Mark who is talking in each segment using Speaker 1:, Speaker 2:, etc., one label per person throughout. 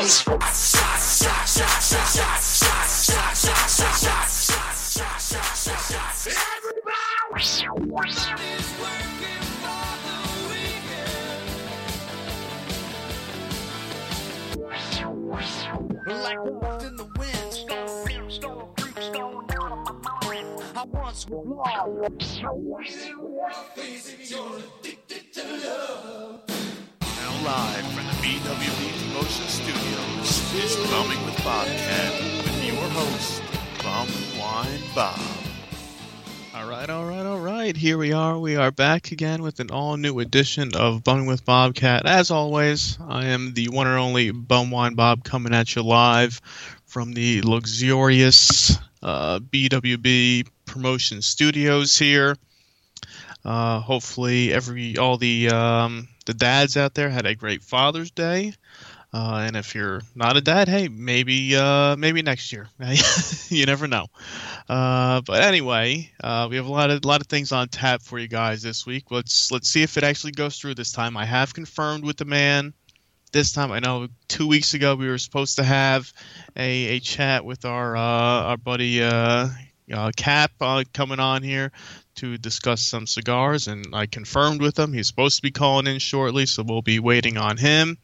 Speaker 1: Like dust in the wind, storm, storm, creep, storm. I once was.
Speaker 2: Now live from the BWB Promotion Studios is Bumming with Bobcat with your host, Bum Wine Bob. All right, all right, all right. Here we are. We are back again with an all-new edition of Bumming with Bobcat. As always, I am the one and only Bum Wine Bob coming at you live from the luxurious uh, BWB Promotion Studios here. Uh, hopefully, every all the um, the dads out there had a great Father's Day. Uh, and if you're not a dad, hey, maybe uh, maybe next year. you never know. Uh, but anyway, uh, we have a lot of lot of things on tap for you guys this week. Let's let's see if it actually goes through this time. I have confirmed with the man. This time, I know two weeks ago we were supposed to have a, a chat with our uh, our buddy uh, Cap coming on here to discuss some cigars, and I confirmed with him he's supposed to be calling in shortly, so we'll be waiting on him.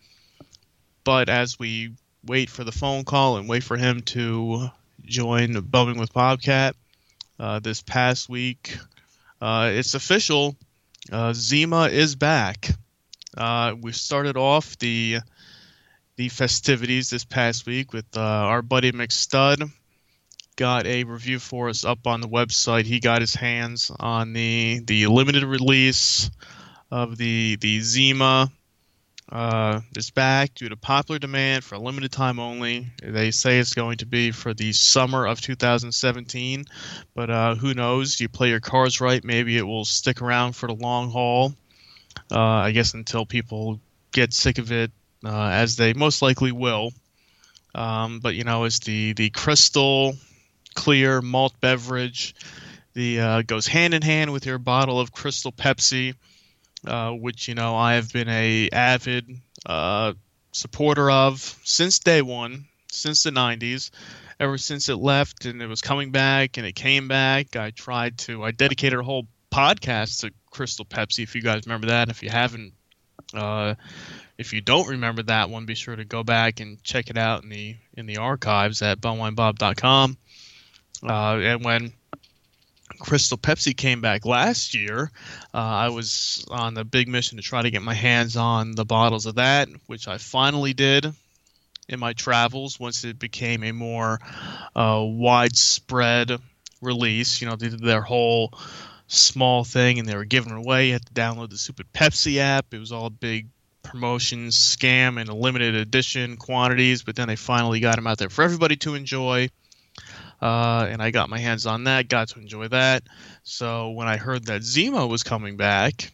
Speaker 2: But as we wait for the phone call and wait for him to join Bumming with Bobcat uh, this past week, uh, it's official. Uh, Zima is back. Uh, we started off the the festivities this past week with uh, our buddy McStud. Got a review for us up on the website. He got his hands on the the limited release of the the Zima uh, is back due to popular demand for a limited time only. They say it's going to be for the summer of 2017, but uh, who knows? You play your cards right, maybe it will stick around for the long haul. Uh, I guess until people get sick of it, uh, as they most likely will. Um, but you know, it's the the crystal clear malt beverage. The uh, goes hand in hand with your bottle of Crystal Pepsi uh, which you know I have been a avid uh, supporter of since day one, since the '90s. Ever since it left and it was coming back and it came back, I tried to. I dedicated a whole podcast to Crystal Pepsi. If you guys remember that, if you haven't, uh, if you don't remember that one, be sure to go back and check it out in the in the archives at bumwinebob.com. Uh, and when Crystal Pepsi came back last year, uh, I was on a big mission to try to get my hands on the bottles of that, which I finally did in my travels once it became a more uh, widespread release. You know, they did their whole small thing and they were giving away. You had to download the stupid Pepsi app. It was all a big promotion scam and a limited edition quantities, but then they finally got them out there for everybody to enjoy uh, and I got my hands on that, got to enjoy that. So when I heard that Zima was coming back,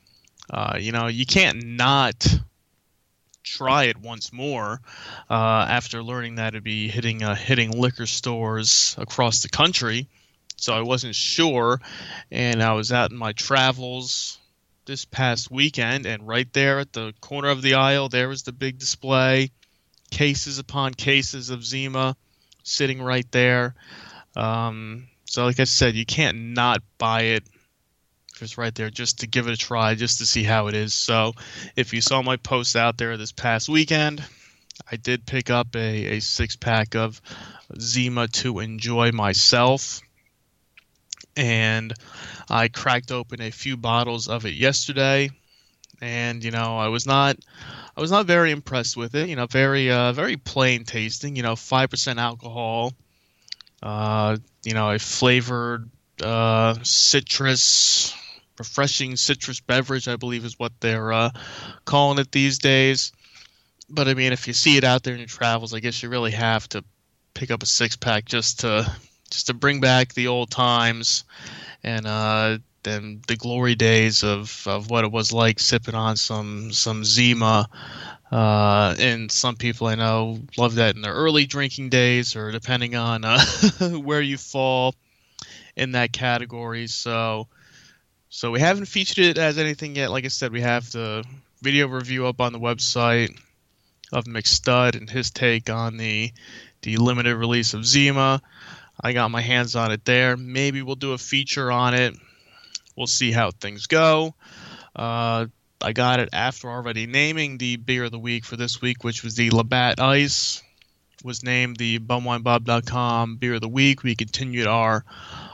Speaker 2: uh, you know, you can't not try it once more uh, after learning that it'd be hitting uh, hitting liquor stores across the country. So I wasn't sure, and I was out in my travels this past weekend, and right there at the corner of the aisle, there was the big display, cases upon cases of Zima sitting right there. Um, so, like I said, you can't not buy it if it's right there just to give it a try, just to see how it is. So, if you saw my post out there this past weekend, I did pick up a, a six pack of Zima to enjoy myself. And I cracked open a few bottles of it yesterday. And, you know, I was not. I was not very impressed with it. You know, very uh, very plain tasting. You know, five percent alcohol, uh, you know, a flavored uh, citrus refreshing citrus beverage, I believe is what they're uh, calling it these days. But I mean, if you see it out there in your travels, I guess you really have to pick up a six pack just to just to bring back the old times and uh, then the glory days of, of what it was like sipping on some some Zima. Uh, and some people I know love that in their early drinking days, or depending on uh, where you fall in that category. So, so we haven't featured it as anything yet. Like I said, we have the video review up on the website of McStud and his take on the the limited release of Zima. I got my hands on it there. Maybe we'll do a feature on it. We'll see how things go. Uh, I got it after already naming the beer of the week for this week, which was the Labatt Ice. Was named the bumwinebob.com beer of the week. We continued our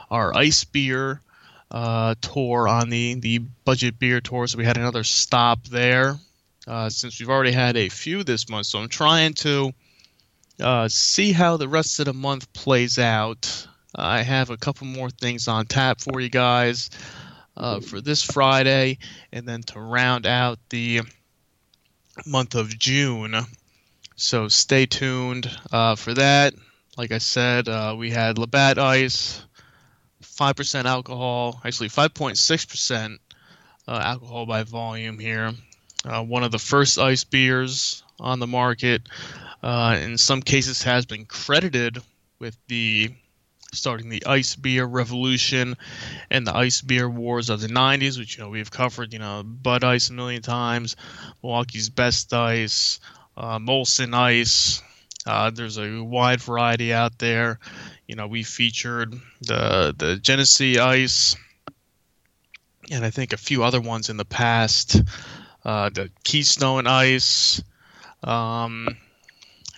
Speaker 2: our ice beer uh, tour on the the budget beer tour, so we had another stop there. Uh, since we've already had a few this month, so I'm trying to uh, see how the rest of the month plays out. I have a couple more things on tap for you guys uh, for this Friday, and then to round out the month of June. So stay tuned uh, for that. Like I said, uh, we had Labatt Ice, 5% alcohol, actually 5.6% uh, alcohol by volume here. Uh, one of the first ice beers on the market. Uh, in some cases, has been credited with the starting the ice beer revolution and the ice beer wars of the 90s which you know we've covered you know bud ice a million times milwaukee's best ice uh, molson ice uh, there's a wide variety out there. You know we featured the the genesee ice and i think a few other ones in the past uh, the keystone ice um,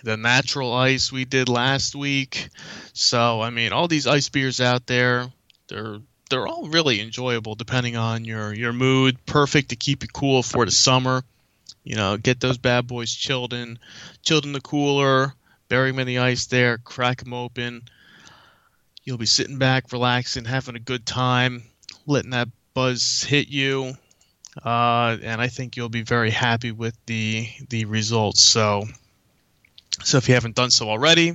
Speaker 2: the natural ice we did last week. So I mean, all these ice beers out there, they're they're all really enjoyable depending on your your mood. Perfect to keep you cool for the summer. You know, get those bad boys chilled in, chilled in the cooler. Bury them in the ice there. Crack them open. You'll be sitting back, relaxing, having a good time, letting that buzz hit you. Uh, and I think you'll be very happy with the the results. So so if you haven't done so already,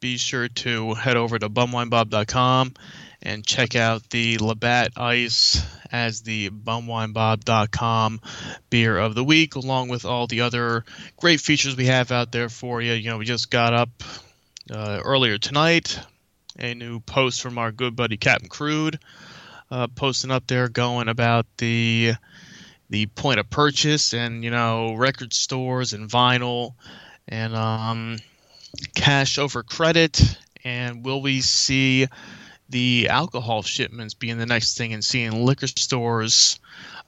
Speaker 2: be sure to head over to bumwinebob.com and check out the Labatt Ice as the bumwinebob.com beer of the week, along with all the other great features we have out there for you. You know, we just got up uh, earlier tonight a new post from our good buddy Captain Crude, uh, posting up there going about the the point of purchase and you know record stores and vinyl and um, cash over credit? And will we see the alcohol shipments being the next thing and seeing liquor stores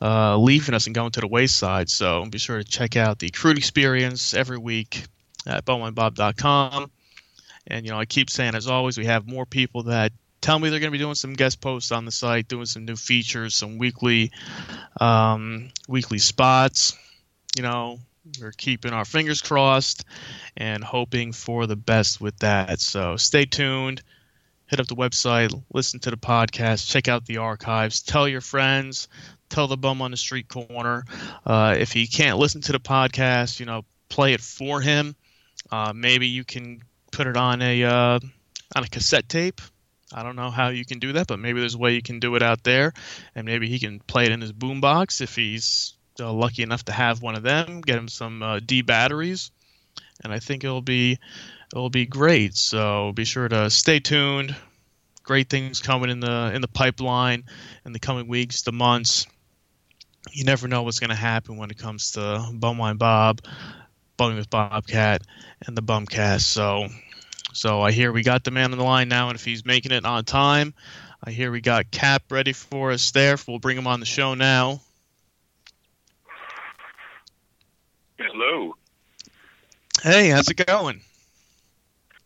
Speaker 2: uh, leaving us and going to the wayside? So be sure to check out the crude experience every week at bumwinebob.com. And, you know, I keep saying, as always, we have more people that tell me they're going to be doing some guest posts on the site, doing some new features, some weekly um, weekly spots. You know, we're keeping our fingers crossed and hoping for the best with that. So stay tuned. Hit up the website, listen to the podcast, check out the archives, tell your friends, tell the bum on the street corner. Uh, if he can't listen to the podcast, you know, play it for him. Uh, maybe you can put it on a uh, on a cassette tape. I don't know how you can do that, but maybe there's a way you can do it out there, and maybe he can play it in his boombox if he's uh, lucky enough to have one of them, get him some uh, D batteries, and I think it'll be it'll be great. So be sure to stay tuned. Great things coming in the in the pipeline in the coming weeks, the months. You never know what's going to happen when it comes to Bumwine Bob, Bumming with Bobcat, and the Bumcast. So, so I hear we got the man on the line now, and if he's making it on time, I hear we got Cap ready for us there. We'll bring him on the show now.
Speaker 3: Hello.
Speaker 2: Hey, how's it going?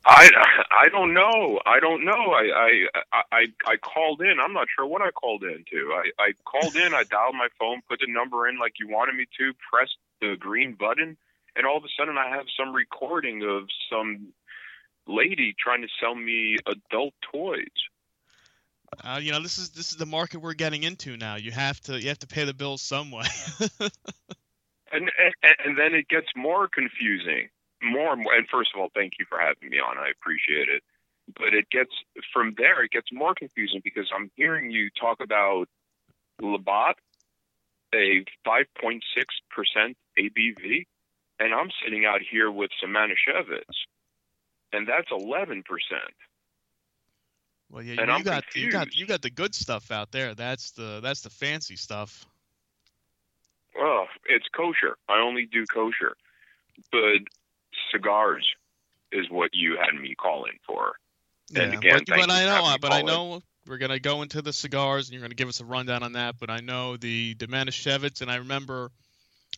Speaker 3: I I don't know. I don't know. I I I I called in. I'm not sure what I called in to. I I called in. I dialed my phone, put the number in like you wanted me to, pressed the green button, and all of a sudden I have some recording of some lady trying to sell me adult toys.
Speaker 2: Uh, you know, this is this is the market we're getting into now. You have to you have to pay the bills some way.
Speaker 3: and, and and then it gets more confusing more and more and first of all thank you for having me on i appreciate it but it gets from there it gets more confusing because i'm hearing you talk about labatt a 5.6% abv and i'm sitting out here with some manischewitz and that's 11%
Speaker 2: well, yeah, you got you got you got the good stuff out there. That's the that's the fancy stuff.
Speaker 3: Oh it's kosher i only do kosher but cigars is what you had me calling for And
Speaker 2: Yeah,
Speaker 3: again,
Speaker 2: but, but I know, but I
Speaker 3: call in.
Speaker 2: know we're gonna go into the cigars, and you're gonna give us a rundown on that. But I know the the Manischewitz, and I remember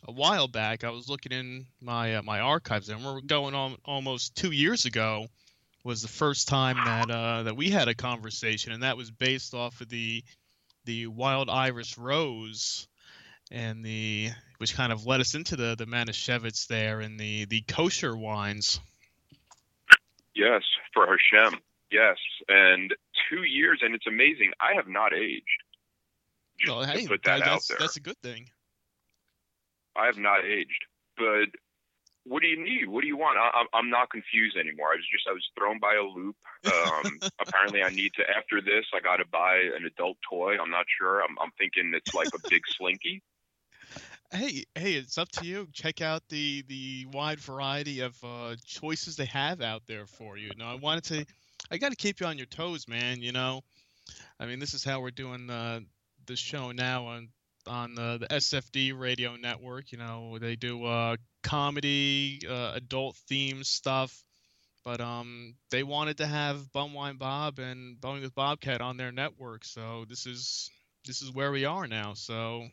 Speaker 2: a while back I was looking in my uh, my archives, and we're going on almost two years ago was the first time that uh, that we had a conversation, and that was based off of the the Wild Irish Rose, and the which kind of led us into the the Manischewitz there, and the the kosher wines.
Speaker 3: Yes, for Hashem. Yes, and two years, and it's amazing. I have not aged. Just
Speaker 2: Well, hey,
Speaker 3: put that out
Speaker 2: that's
Speaker 3: there,
Speaker 2: that's a good thing.
Speaker 3: I have not aged. But what do you need? What do you want? I, I'm I'm not confused anymore. I was just I was thrown by a loop. Um, apparently, I need to after this. I got to buy an adult toy. I'm not sure. I'm I'm thinking it's like a big slinky.
Speaker 2: Hey, hey, it's up to you. Check out the the wide variety of uh, choices they have out there for you. Now, I wanted to, I got to keep you on your toes, man. You know, I mean, this is how we're doing uh, the show now on on the, the SFD radio network. You know, they do uh, comedy, uh, adult theme stuff, but um, they wanted to have Bumwine Bob and Bumming with Bobcat on their network, so this is this is where we are now. So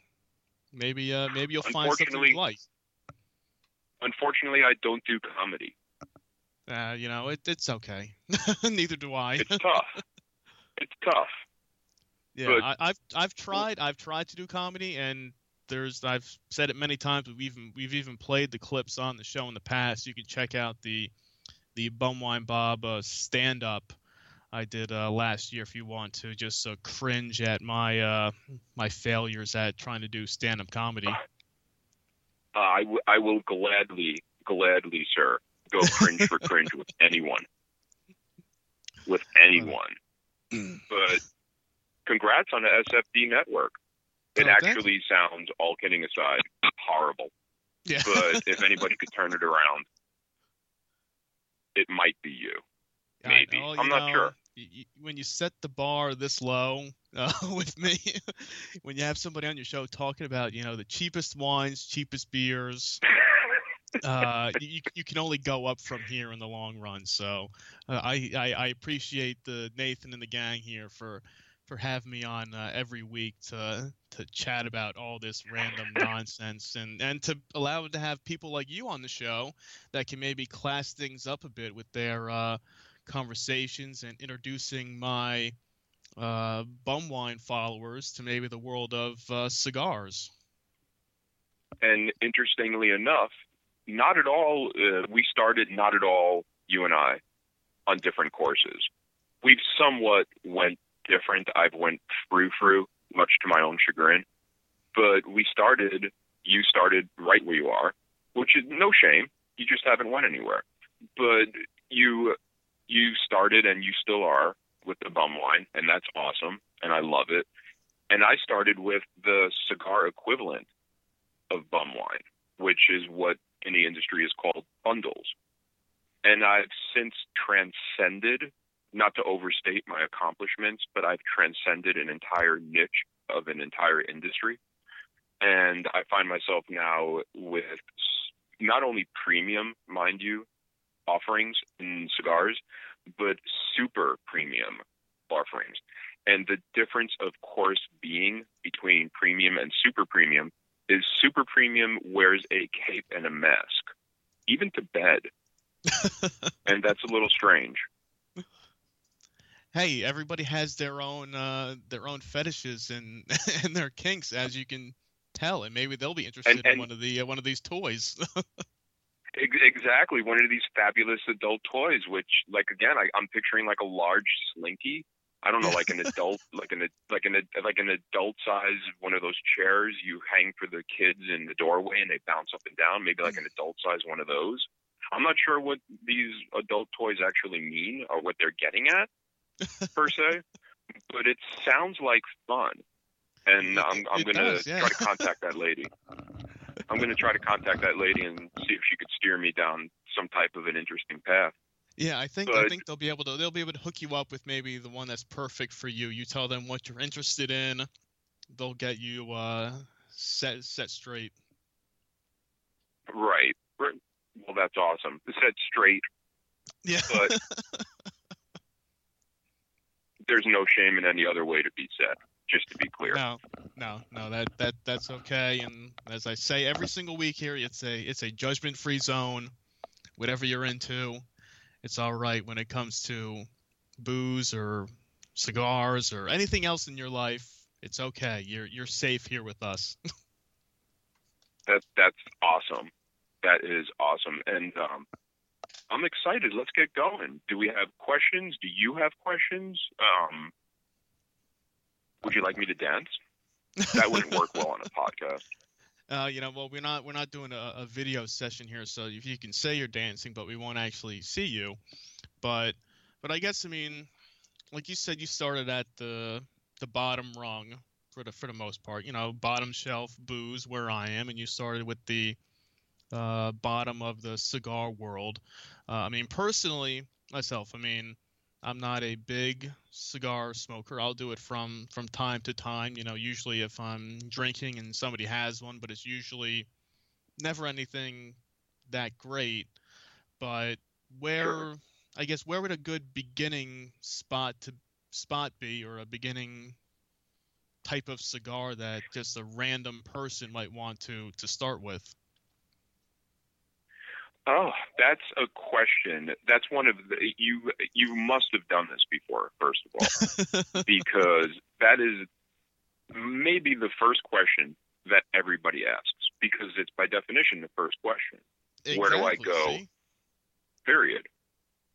Speaker 2: maybe uh, maybe you'll find something you like.
Speaker 3: Unfortunately, I don't do comedy.
Speaker 2: Uh, you know, it, it's okay. Neither do I.
Speaker 3: It's tough. it's tough.
Speaker 2: Yeah,
Speaker 3: But-
Speaker 2: I, I've I've tried I've tried to do comedy, and there's I've said it many times. We've even we've even played the clips on the show in the past. You can check out the the Bumwine Bob uh, stand up I did uh, last year if you want to just uh, cringe at my uh, my failures at trying to do stand up comedy.
Speaker 3: Uh, I, w- I will gladly, gladly, sir, go cringe for cringe with anyone. With anyone. but congrats on the SFD network. It
Speaker 2: Oh,
Speaker 3: actually sounds, all kidding aside, horrible.
Speaker 2: Yeah.
Speaker 3: But if anybody could turn it around, it might be you. Maybe.
Speaker 2: know,
Speaker 3: I'm
Speaker 2: you
Speaker 3: not
Speaker 2: know,
Speaker 3: sure.
Speaker 2: When you set the bar this low uh, with me, when you have somebody on your show talking about, you know, the cheapest wines, cheapest beers, uh, you, you can only go up from here in the long run. So uh, I, I I appreciate the Nathan and the gang here for for having me on uh, every week to to chat about all this random nonsense and and to allow to have people like you on the show that can maybe class things up a bit with their uh, conversations and introducing my uh, bum wine followers to maybe the world of uh, cigars.
Speaker 3: And interestingly enough, not at all, uh, we started not at all, you and I, on different courses. We've somewhat went different. I've went through through, much to my own chagrin. But we started, you started right where you are, which is no shame. You just haven't went anywhere. But you you started and you still are with the bum wine, and that's awesome, and I love it. And I started with the cigar equivalent of bum wine, which is what in the industry is called bundles. And I've since transcended, not to overstate my accomplishments, but I've transcended an entire niche of an entire industry. And I find myself now with not only premium, mind you, offerings in cigars, but super premium offerings. And the difference, of course, being between premium and super premium is super premium wears a cape and a mask, even to bed. and that's a little strange.
Speaker 2: hey, everybody has their own uh, their own fetishes and and their kinks, as you can tell, and maybe they'll be interested in
Speaker 3: and-
Speaker 2: one of the uh, one of these toys.
Speaker 3: Ex- Exactly, one of these fabulous adult toys, which, like, again, I, I'm picturing like a large slinky. I don't know, like an adult, like an like an like an adult size one of those chairs you hang for the kids in the doorway and they bounce up and down. Maybe like an adult size one of those. I'm not sure what these adult toys actually mean or what they're getting at per se, but it sounds like fun. And I'm I'm gonna
Speaker 2: yeah.
Speaker 3: try to contact that lady. I'm gonna try to contact that lady and see if she could steer me down some type of an interesting path.
Speaker 2: Yeah, I think I think they'll be able to they'll be able to hook you up with maybe the one that's perfect for you. You tell them what you're interested in, they'll get you uh, set set straight.
Speaker 3: Right. Well, that's awesome. Set straight.
Speaker 2: Yeah.
Speaker 3: But- There's no shame in any other way to be said. Just to be clear.
Speaker 2: No, no, no. That that that's okay. And as I say every single week here, it's a it's a judgment free zone. Whatever you're into, it's all right when it comes to booze or cigars or anything else in your life. It's okay. You're you're safe here with us.
Speaker 3: That that's awesome. That is awesome, and um, I'm excited. Let's get going. Do we have questions? Do you have questions? Um, would you like me to dance? That wouldn't work well on a podcast.
Speaker 2: Uh, you know, well, we're not we're not doing a, a video session here, so if you can say you're dancing, but we won't actually see you. But but I guess I mean, like you said, you started at the the bottom rung for the for the most part. You know, bottom shelf booze where I am, and you started with the uh, bottom of the cigar world. Uh, I mean, personally, myself, I mean, I'm not a big cigar smoker. I'll do it from from time to time. You know, usually if I'm drinking and somebody has one, but it's usually never anything that great. But where. I guess where would a good beginning spot to spot be, or a beginning type of cigar that just a random person might want to to start with?
Speaker 3: Oh, that's a question. That's one of the you. You must have done this before, first of all. because that is maybe the first question that everybody asks because it's by definition the first question Where do I go?
Speaker 2: see?
Speaker 3: period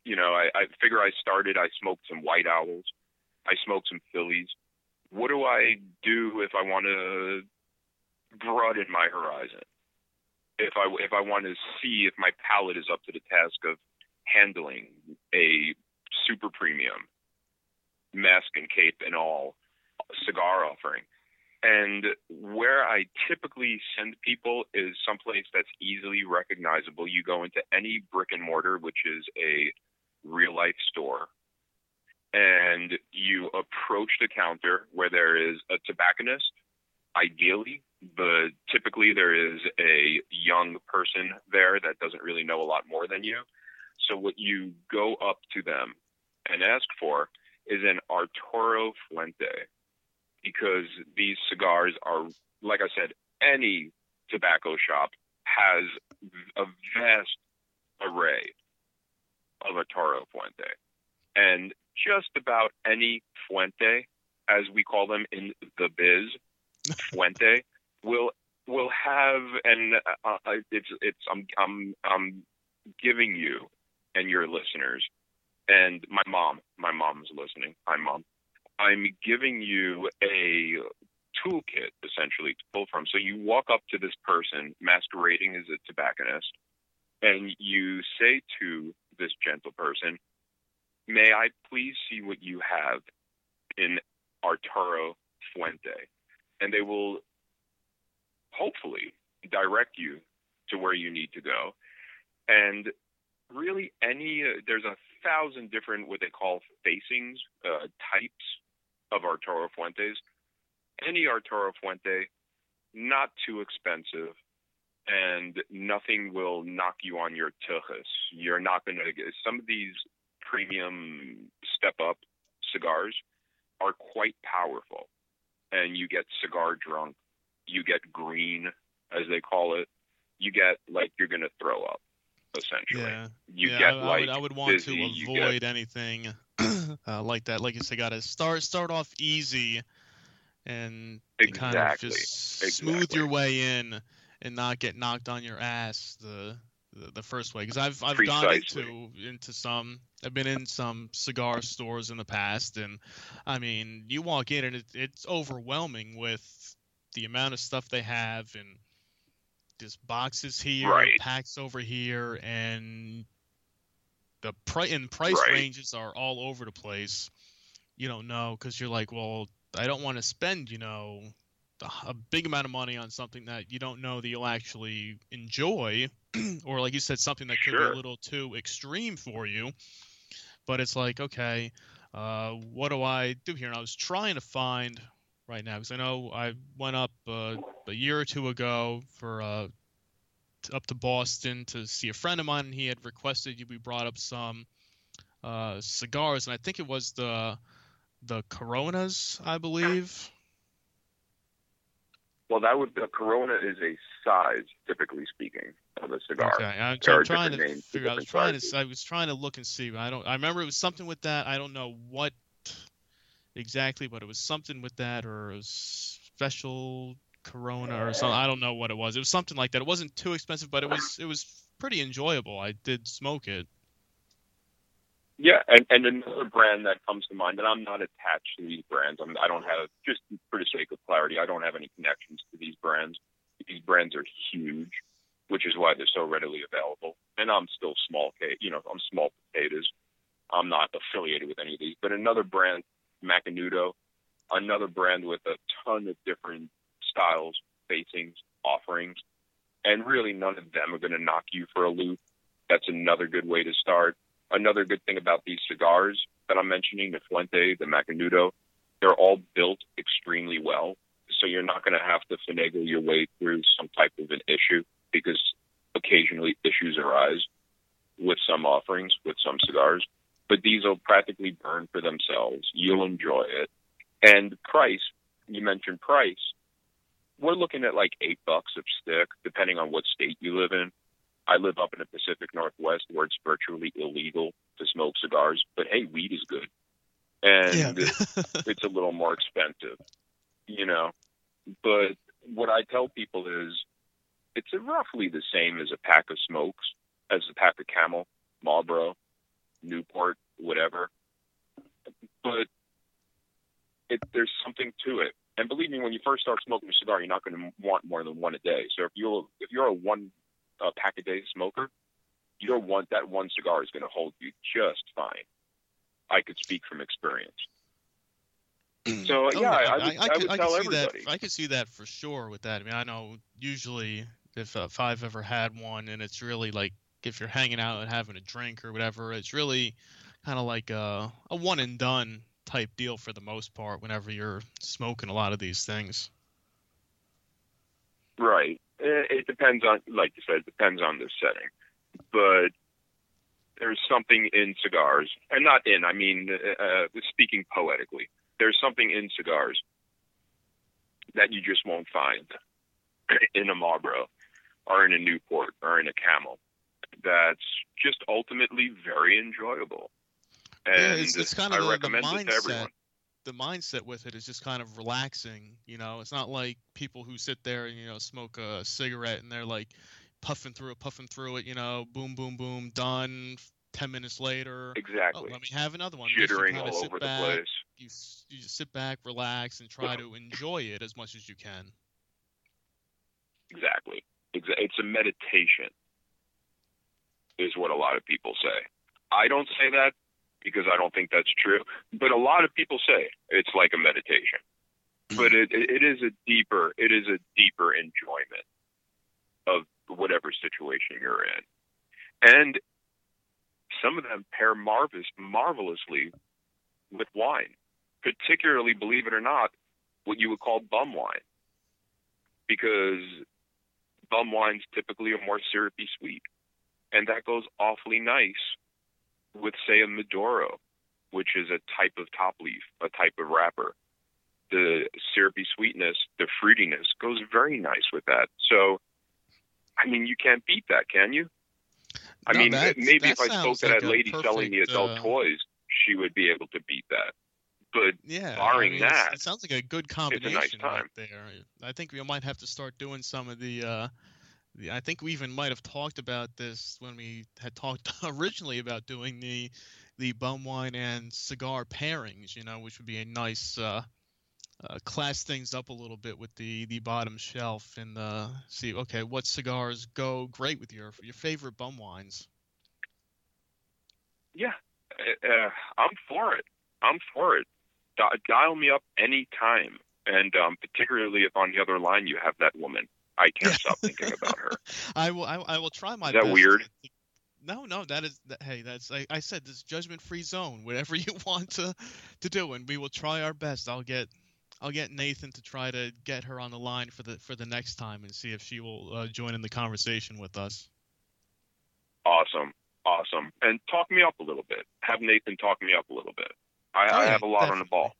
Speaker 3: you know I, I figure i started i smoked some white owls i smoked some phillies what do i do if i want to broaden my horizon if i if i want to see if my palate is up to the task of handling a super premium mask and cape and all cigar offering. And where I typically send people is someplace that's easily recognizable. You go into any brick and mortar, which is a real life store, and you approach the counter where there is a tobacconist, ideally, but typically there is a young person there that doesn't really know a lot more than you. So what you go up to them and ask for is an Arturo Fuente because these cigars are, like I said, any tobacco shop has a vast array of Arturo Fuente. And just about any Fuente, as we call them in the biz, Fuente, will will have and uh, uh, it's it's I'm I'm I'm giving you and your listeners and my mom my mom's listening hi mom. I'm giving you a toolkit essentially to pull from. So you walk up to this person masquerading as a tobacconist and you say to this gentle person may i please see what you have in arturo fuente and they will hopefully direct you to where you need to go and really any uh, there's a thousand different what they call facings uh, types of Arturo Fuentes. Any Arturo Fuente, not too expensive, and nothing will knock you on your tuchus. You're not going to get some of these premium step up cigars are quite powerful, and you get cigar drunk. You get green, as they call it. You get like you're going to throw up, essentially
Speaker 2: Yeah.
Speaker 3: you
Speaker 2: yeah,
Speaker 3: get
Speaker 2: I, I would, I would want
Speaker 3: dizzy,
Speaker 2: to
Speaker 3: you get-
Speaker 2: avoid anything uh, like that. Like you said, got to start start off easy and and kind of
Speaker 3: Exactly,
Speaker 2: just smooth
Speaker 3: exactly.
Speaker 2: your way in and not get knocked on your ass the the, the first way because I've I've gone into into some I've been in some cigar stores in the past and I mean you walk in and it, it's overwhelming with the amount of stuff they have and just boxes here
Speaker 3: Right.
Speaker 2: packs over here and the price and price
Speaker 3: Right.
Speaker 2: ranges are all over the place you don't know because you're like well I don't want to spend you know a big amount of money on something that you don't know that you'll actually enjoy or like you said something that could be a little too extreme for you. But it's like okay uh, what do i do here? And i was trying to find right now because i know i went up uh, a year or two ago for uh, up to boston to see a friend of mine and he had requested you we brought up some uh, cigars and i think it was the the coronas i believe.
Speaker 3: Well, that would the Corona is a size, typically speaking, of a cigar.
Speaker 2: Okay, I'm, I'm trying to
Speaker 3: names
Speaker 2: figure. I was trying to. I was trying to look and see. I don't. I remember it was something with that. I don't know what exactly, but it was something with that or a special Corona or something. I don't know what it was. It was something like that. It wasn't too expensive, but it was. It was pretty enjoyable. I did smoke it.
Speaker 3: Yeah, and, and another brand that comes to mind, and I'm not attached to these brands. I'm, I don't have, just for the sake of clarity, I don't have any connections to these brands. These brands are huge, which is why they're so readily available. And I'm still small, you know, I'm small potatoes. I'm not affiliated with any of these. But another brand, Macanudo, another brand with a ton of different styles, facings, offerings, and really none of them are going to knock you for a loop. That's another good way to start another good thing about these cigars that I'm mentioning, the Fuente, the Macanudo, they're all built extremely well. So you're not going to have to finagle your way through some type of an issue because occasionally issues arise with some offerings, with some cigars. But these will practically burn for themselves. You'll enjoy it. And price, you mentioned price. We're looking at like eight bucks a stick, depending on what state you live in. I live up in the Pacific Northwest where it's virtually illegal to smoke cigars, but hey, weed is good. And it's a little more expensive, you know. But what I tell people is it's roughly the same as a pack of smokes, as a pack of Camel, Marlboro, Newport, whatever. But it, there's something to it. And believe me, when you first start smoking a cigar, you're not going to want more than one a day. So if you're if you're a one uh, pack a day smoker, your want that one cigar is going to hold you just fine. I could speak from experience. So
Speaker 2: Oh,
Speaker 3: yeah, I, would,
Speaker 2: I,
Speaker 3: I,
Speaker 2: could,
Speaker 3: would
Speaker 2: I
Speaker 3: tell
Speaker 2: could see
Speaker 3: everybody.
Speaker 2: that. I could see that for sure with that. I mean, I know usually if, uh, if I've ever had one, and it's really like if you're hanging out and having a drink or whatever, it's really kind of like a, a one and done type deal for the most part. Whenever you're smoking a lot of these things.
Speaker 3: Right. It, it depends on, like you said, it depends on the setting. But there's something in cigars, and not in, I mean, uh, uh, speaking poetically, there's something in cigars that you just won't find in a Marlboro or in a Newport or in a Camel. That's just ultimately very enjoyable. And
Speaker 2: yeah, it's, it's kind
Speaker 3: I
Speaker 2: of the, the
Speaker 3: recommend it to everyone.
Speaker 2: mindset. The mindset with it is just kind of relaxing. You know, it's not like people who sit there and you know smoke a cigarette and they're like puffing through it, puffing through it. You know, boom, boom, boom, done. Ten minutes later, oh,
Speaker 3: Exactly.
Speaker 2: let me have another one.
Speaker 3: Jittering all over
Speaker 2: back,
Speaker 3: the place.
Speaker 2: You you just sit back, relax, and try to enjoy it as much as you can.
Speaker 3: Exactly. It's a meditation, is what a lot of people say. I don't say that because I don't think that's true, but a lot of people say it's like a meditation. Mm-hmm. But it, it it is a deeper it is a deeper enjoyment of whatever situation you're in, and some of them pair marvelous marvelously with wine, particularly believe it or not, what you would call bum wine, because bum wines typically are more syrupy sweet. And that goes awfully nice with, say, a Maduro, which is a type of top leaf, a type of wrapper. The syrupy sweetness, the fruitiness goes very nice with that. So, I mean, you can't beat that, can you? I
Speaker 2: No,
Speaker 3: mean, maybe
Speaker 2: that
Speaker 3: if I spoke to
Speaker 2: like
Speaker 3: that lady selling the adult
Speaker 2: uh,
Speaker 3: toys, she would be able to beat that. But
Speaker 2: Yeah,
Speaker 3: Barring
Speaker 2: I mean,
Speaker 3: that,
Speaker 2: it sounds like a good
Speaker 3: nice
Speaker 2: combination
Speaker 3: time.
Speaker 2: right there. I think we might have to start doing some of the uh, I think we even might have talked about this when we had talked originally about doing the the bum wine and cigar pairings. You know, which would be a nice uh, uh, class things up a little bit with the the bottom shelf and uh, see okay what cigars go great with your your favorite bum wines.
Speaker 3: Yeah, uh, I'm for it. I'm for it. Di- dial me up anytime, and um, particularly if on the other line you have that woman. I can't stop thinking about her.
Speaker 2: I will. I, I will try my.
Speaker 3: Is that
Speaker 2: best
Speaker 3: weird?
Speaker 2: No, no, that is. That, hey, that's. I, I said this judgment-free zone. Whatever you want to, to do, and we will try our best. I'll get, I'll get Nathan to try to get her on the line for the for the next time and see if she will uh, join in the conversation with us.
Speaker 3: Awesome, awesome. And talk me up a little bit. Have Nathan talk me up a little bit. I,
Speaker 2: Oh,
Speaker 3: I have a lot on the ball.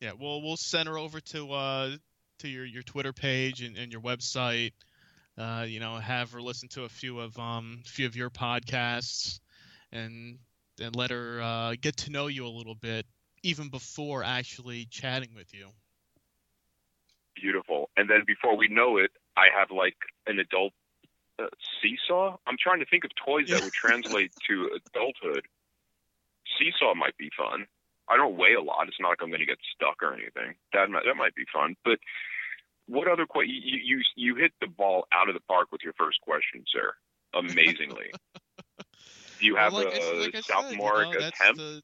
Speaker 2: Yeah, we'll we'll send her over to uh to your your Twitter page and, and your website. Uh, you know, have her listen to a few of um few of your podcasts, and and let her uh, get to know you a little bit even before actually chatting with you.
Speaker 3: Beautiful. And then before we know it, I have like an adult uh, seesaw. I'm trying to think of toys that would translate to adulthood. Seesaw might be fun. I don't weigh a lot. It's not like I'm going to get stuck or anything. That might, that might be fun. But what other question? you, you you hit the ball out of the park with your first question, sir. Amazingly. Do you have
Speaker 2: Well, like
Speaker 3: a
Speaker 2: like said, you know,
Speaker 3: attempt?
Speaker 2: the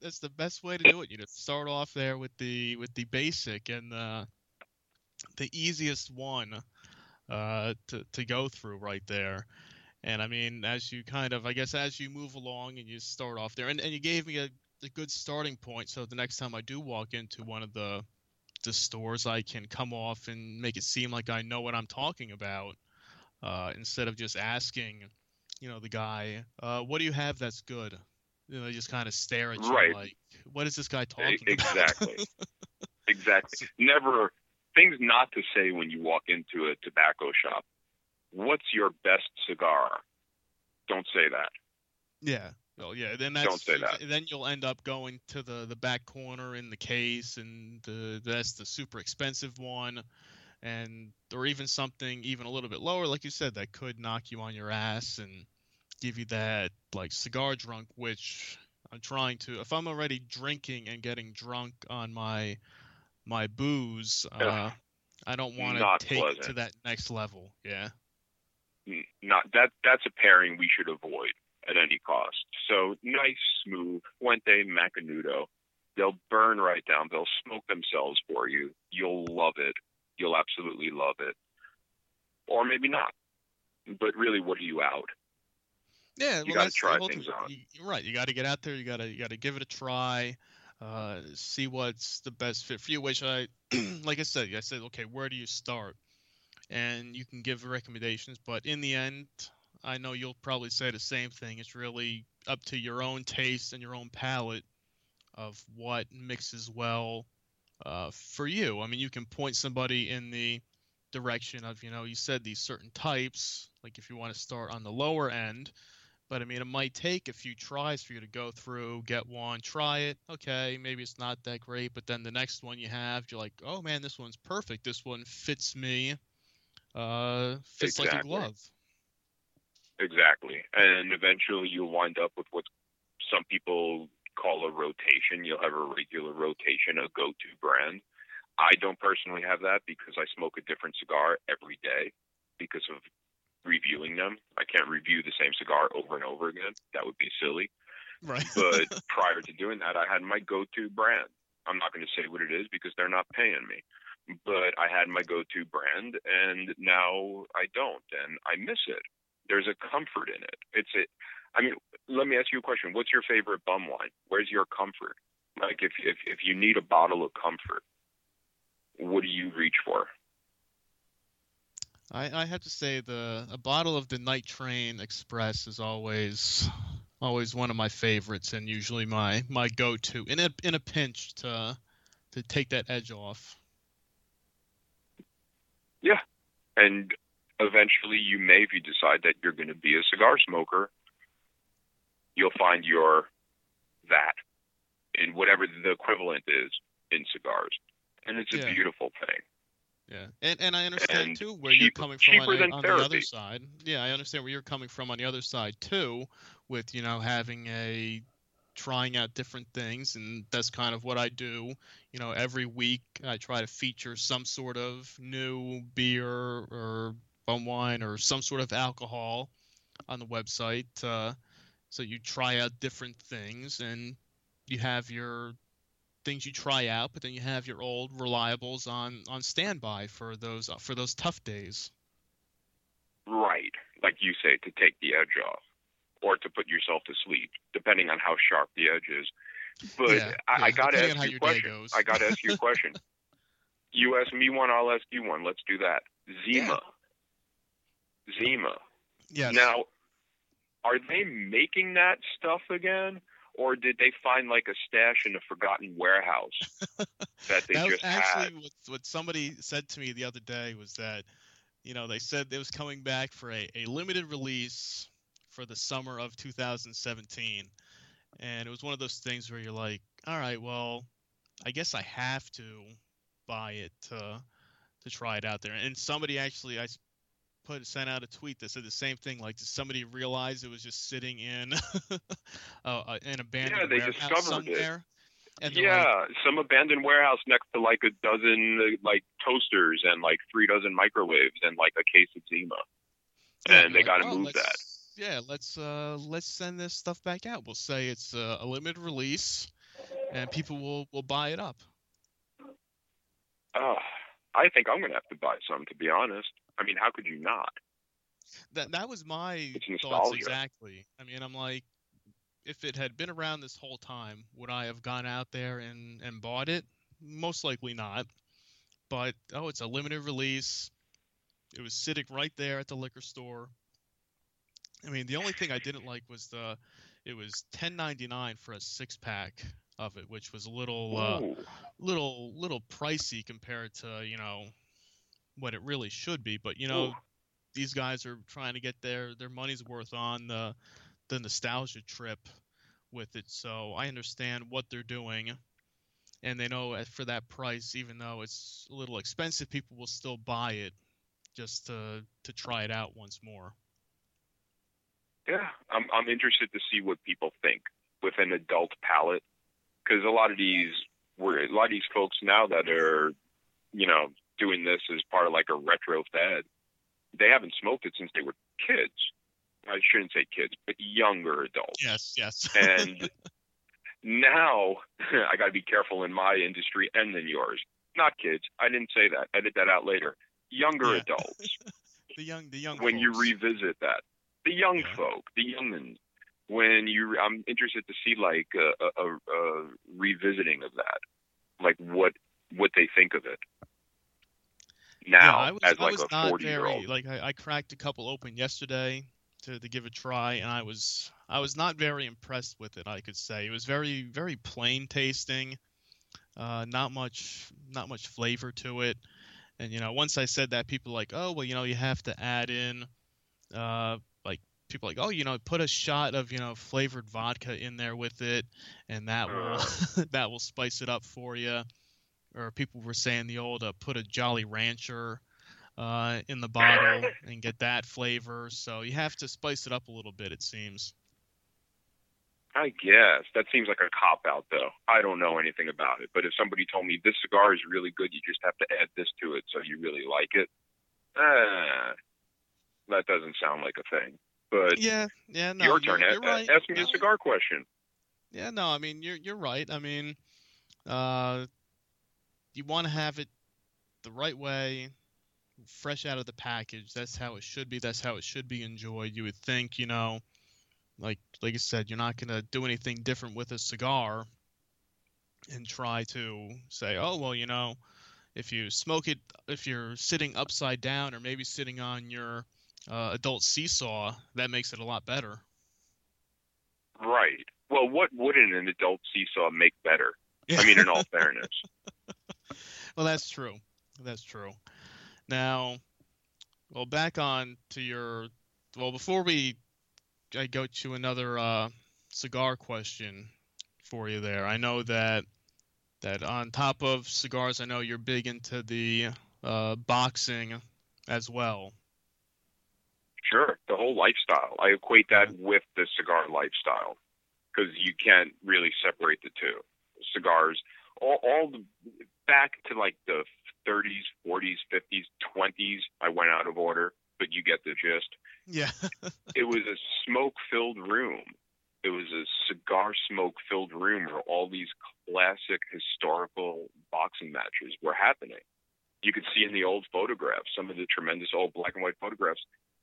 Speaker 2: that's the best way to do it. You just start off there with the with the basic and the the easiest one uh, to to go through right there. And I mean, as you kind of, I guess, as you move along and you start off there, and, and you gave me a, a good starting point. So the next time I do walk into one of the the stores, I can come off and make it seem like I know what I'm talking about, uh, instead of just asking, you know, the guy, uh, "What do you have that's good?" You know, they just kind of stare at you
Speaker 3: Right.
Speaker 2: like, "What is this guy talking about?"
Speaker 3: exactly. Exactly. Never things not to say when you walk into a tobacco shop. What's your best cigar? Don't say that.
Speaker 2: Yeah. Well, yeah. Then that's
Speaker 3: Don't say that.
Speaker 2: then you'll end up going to the the back corner in the case, and the that's the super expensive one, and or even something even a little bit lower, like you said, that could knock you on your ass and give you that like cigar drunk, which I'm trying to. If I'm already drinking and getting drunk on my my booze, uh, I don't want to take it to that next level. Yeah.
Speaker 3: Not that. That's a pairing we should avoid at any cost. So nice, smooth Fuente Macanudo. They'll burn right down. They'll smoke themselves for you. You'll love it. You'll absolutely love it. Or maybe not. But really, what are you out?
Speaker 2: Yeah,
Speaker 3: You
Speaker 2: well,
Speaker 3: gotta try
Speaker 2: whole
Speaker 3: things
Speaker 2: thing.
Speaker 3: out.
Speaker 2: Right. You got to get out there. You got to you got to give it a try. Uh, see what's the best fit for you. Which I, like I said, I said, okay, where do you start? And you can give recommendations, but in the end, I know you'll probably say the same thing. It's really up to your own taste and your own palate of what mixes well uh, for you. I mean, you can point somebody in the direction of, you know, you said these certain types, like if you want to start on the lower end, but I mean, it might take a few tries for you to go through, get one, try it. Okay, maybe it's not that great, but then the next one you have, you're like, oh man, this one's perfect. This one fits me. Uh, fits like a glove.
Speaker 3: Exactly. And eventually you'll wind up with what some people call a rotation. You'll have a regular rotation, a go to brand. I don't personally have that because I smoke a different cigar every day because of reviewing them. I can't review the same cigar over and over again. That would be silly.
Speaker 2: Right.
Speaker 3: But prior to doing that, I had my go to brand. I'm not going to say what it is because they're not paying me. But I had my go to brand and now I don't and I miss it. There's a comfort in it. It's a I mean, let me ask you a question. What's your favorite bum wine? Where's your comfort? Like if if if you need a bottle of comfort, what do you reach for?
Speaker 2: I, I have to say the a bottle of the Night Train Express is always always one of my favorites and usually my my go-to in a in a pinch to to take that edge off.
Speaker 3: Yeah, and eventually you may if you decide that you're going to be a cigar smoker, you'll find your that in whatever the equivalent is in cigars. And it's a
Speaker 2: Yeah.
Speaker 3: beautiful thing.
Speaker 2: Yeah, and and I understand
Speaker 3: And
Speaker 2: too where you're coming from on, on the other side. Yeah, I understand where you're coming from on the other side too, with you know having a trying out different things, and that's kind of what I do. You know, every week I try to feature some sort of new beer or bum wine or some sort of alcohol on the website. Uh, so you try out different things, and you have your things you try out, but then you have your old reliables on on standby for those uh, for those tough days.
Speaker 3: Right, like you say, to take the edge off, or to put yourself to sleep, depending on how sharp the edge is. But
Speaker 2: Yeah,
Speaker 3: I, I got to ask you a question. I got to ask you a question. you ask me one, I'll ask you one. Let's do that. Zima. Zima.
Speaker 2: Yes.
Speaker 3: Now, are they making that stuff again, or did they find like a stash in a forgotten warehouse that they
Speaker 2: that
Speaker 3: just had?
Speaker 2: actually what, what somebody said to me the other day was that you know they said it was coming back for a, a limited release for the summer of 2017 and it was one of those things where you're like all right well i guess i have to buy it to to try it out there and somebody actually i put sent out a tweet that said the same thing like did somebody realize it was just sitting in uh, an abandoned
Speaker 3: they
Speaker 2: warehouse
Speaker 3: discovered it.
Speaker 2: somewhere and they're like,
Speaker 3: Yeah, some abandoned warehouse next to like a dozen like toasters and like three dozen microwaves and like a case of Zima.
Speaker 2: Yeah,
Speaker 3: and they
Speaker 2: like,
Speaker 3: gotta
Speaker 2: "Oh,
Speaker 3: move that."
Speaker 2: Yeah, let's uh let's send this stuff back out. We'll say it's uh, a limited release, and people will will buy it up.
Speaker 3: Oh, I think I'm gonna have to buy some to be honest. I mean, how could you not?
Speaker 2: That that was my thoughts exactly. I mean, I'm like, if it had been around this whole time, would I have gone out there and and bought it? Most likely not. But oh, it's a limited release. It was sitting right there at the liquor store. I mean, the only thing I didn't like was the it was 10.99 for a six pack of it, which was a little uh, little little pricey compared to you know what it really should be. But you know,
Speaker 3: Ooh.
Speaker 2: these guys are trying to get their their money's worth on the the nostalgia trip with it. So I understand what they're doing, and they know for that price, even though it's a little expensive, people will still buy it just to to try it out once more.
Speaker 3: Yeah, I'm I'm interested to see what people think with an adult palate, because a lot of these were a lot of these folks now that are, you know, doing this as part of like a retro fad. They haven't smoked it since they were kids. I shouldn't say kids, but younger adults.
Speaker 2: Yes, yes.
Speaker 3: And now I got to be careful in my industry and in yours. Not kids. I didn't say that. Edit that out later. Younger
Speaker 2: Yeah.
Speaker 3: adults
Speaker 2: the young, the young.
Speaker 3: when you revisit that. The young
Speaker 2: Yeah.
Speaker 3: folk, the youngins. When you, I'm interested to see like a, a, a, a revisiting of that, like what what they think of it now
Speaker 2: I was,
Speaker 3: as
Speaker 2: I
Speaker 3: like
Speaker 2: was
Speaker 3: a
Speaker 2: not
Speaker 3: forty year
Speaker 2: very
Speaker 3: old.
Speaker 2: like I, I cracked a couple open yesterday to, to give a try, and I was I was not very impressed with it. I could say it was very very plain tasting, uh, not much not much flavor to it. And you know, once I said that, people were like, oh well, you know, you have to add in, uh, like people like, oh, you know, put a shot of you know flavored vodka in there with it, and that will that will spice it up for you. Or people were saying the old uh, put a Jolly Rancher uh, in the bottle and get that flavor. So you have to spice it up a little bit, it seems.
Speaker 3: I guess that seems like a cop out, though. I don't know anything about it, but if somebody told me this cigar is really good, you just have to add this to it so you really like it. Uh, that doesn't sound like a thing. But
Speaker 2: Yeah, yeah, no,
Speaker 3: your
Speaker 2: you're,
Speaker 3: turn.
Speaker 2: you're right.
Speaker 3: Ask me a cigar question.
Speaker 2: Yeah, no, I mean you're you're right. I mean, uh, you want to have it the right way, fresh out of the package. That's how it should be. That's how it should be enjoyed. You would think, you know, like like I said, you're not gonna do anything different with a cigar, and try to say, oh well, you know, if you smoke it, if you're sitting upside down or maybe sitting on your uh, adult seesaw, that makes it a lot better.
Speaker 3: Right. Well, what wouldn't an adult seesaw make better? I mean, in all fairness.
Speaker 2: Well, that's true. That's true. Now, well, back on to your. Well, before we I go to another uh, cigar question for you there, I know that that on top of cigars, I know you're big into the uh, boxing as well.
Speaker 3: Sure, the whole lifestyle. I equate that with the cigar lifestyle because you can't really separate the two. Cigars, all, all the, back to like the 30s, 40s, 50s, 20s. I went out of order, but you get the gist.
Speaker 2: Yeah.
Speaker 3: it was a smoke-filled room. It was a cigar smoke-filled room where all these classic historical boxing matches were happening. You could see in the old photographs, some of the tremendous old black and white photographs,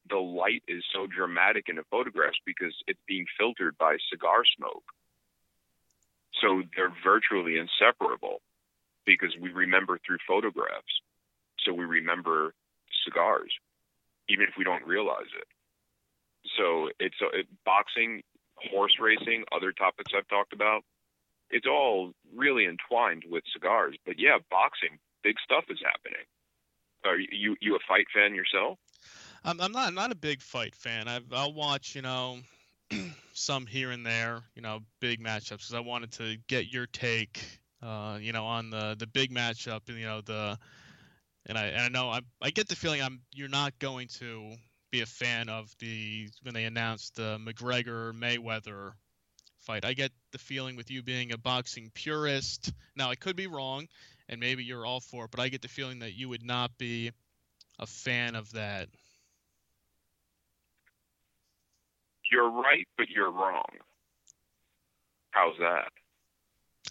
Speaker 3: the light is so dramatic in the photographs because it's being filtered by cigar smoke. So they're virtually inseparable because we remember through photographs. So we remember cigars, even if we don't realize it. So it's uh, it, boxing, horse racing, other topics I've talked about. It's all really entwined with cigars. But yeah, boxing, big stuff is happening. Are you you a fight fan yourself?
Speaker 2: I'm, I'm not not a big fight fan. i I'll watch, you know, some here and there, you know, big matchups because I wanted to get your take, uh, you know, on the the big matchup, and you know the, and I and I know I I get the feeling I'm you're not going to be a fan of the when they announced the McGregor Mayweather fight. I get the feeling with you being a boxing purist. Now I could be wrong, and maybe you're all for it, but I get the feeling that you would not be a fan of that.
Speaker 3: You're right, but you're wrong. How's that?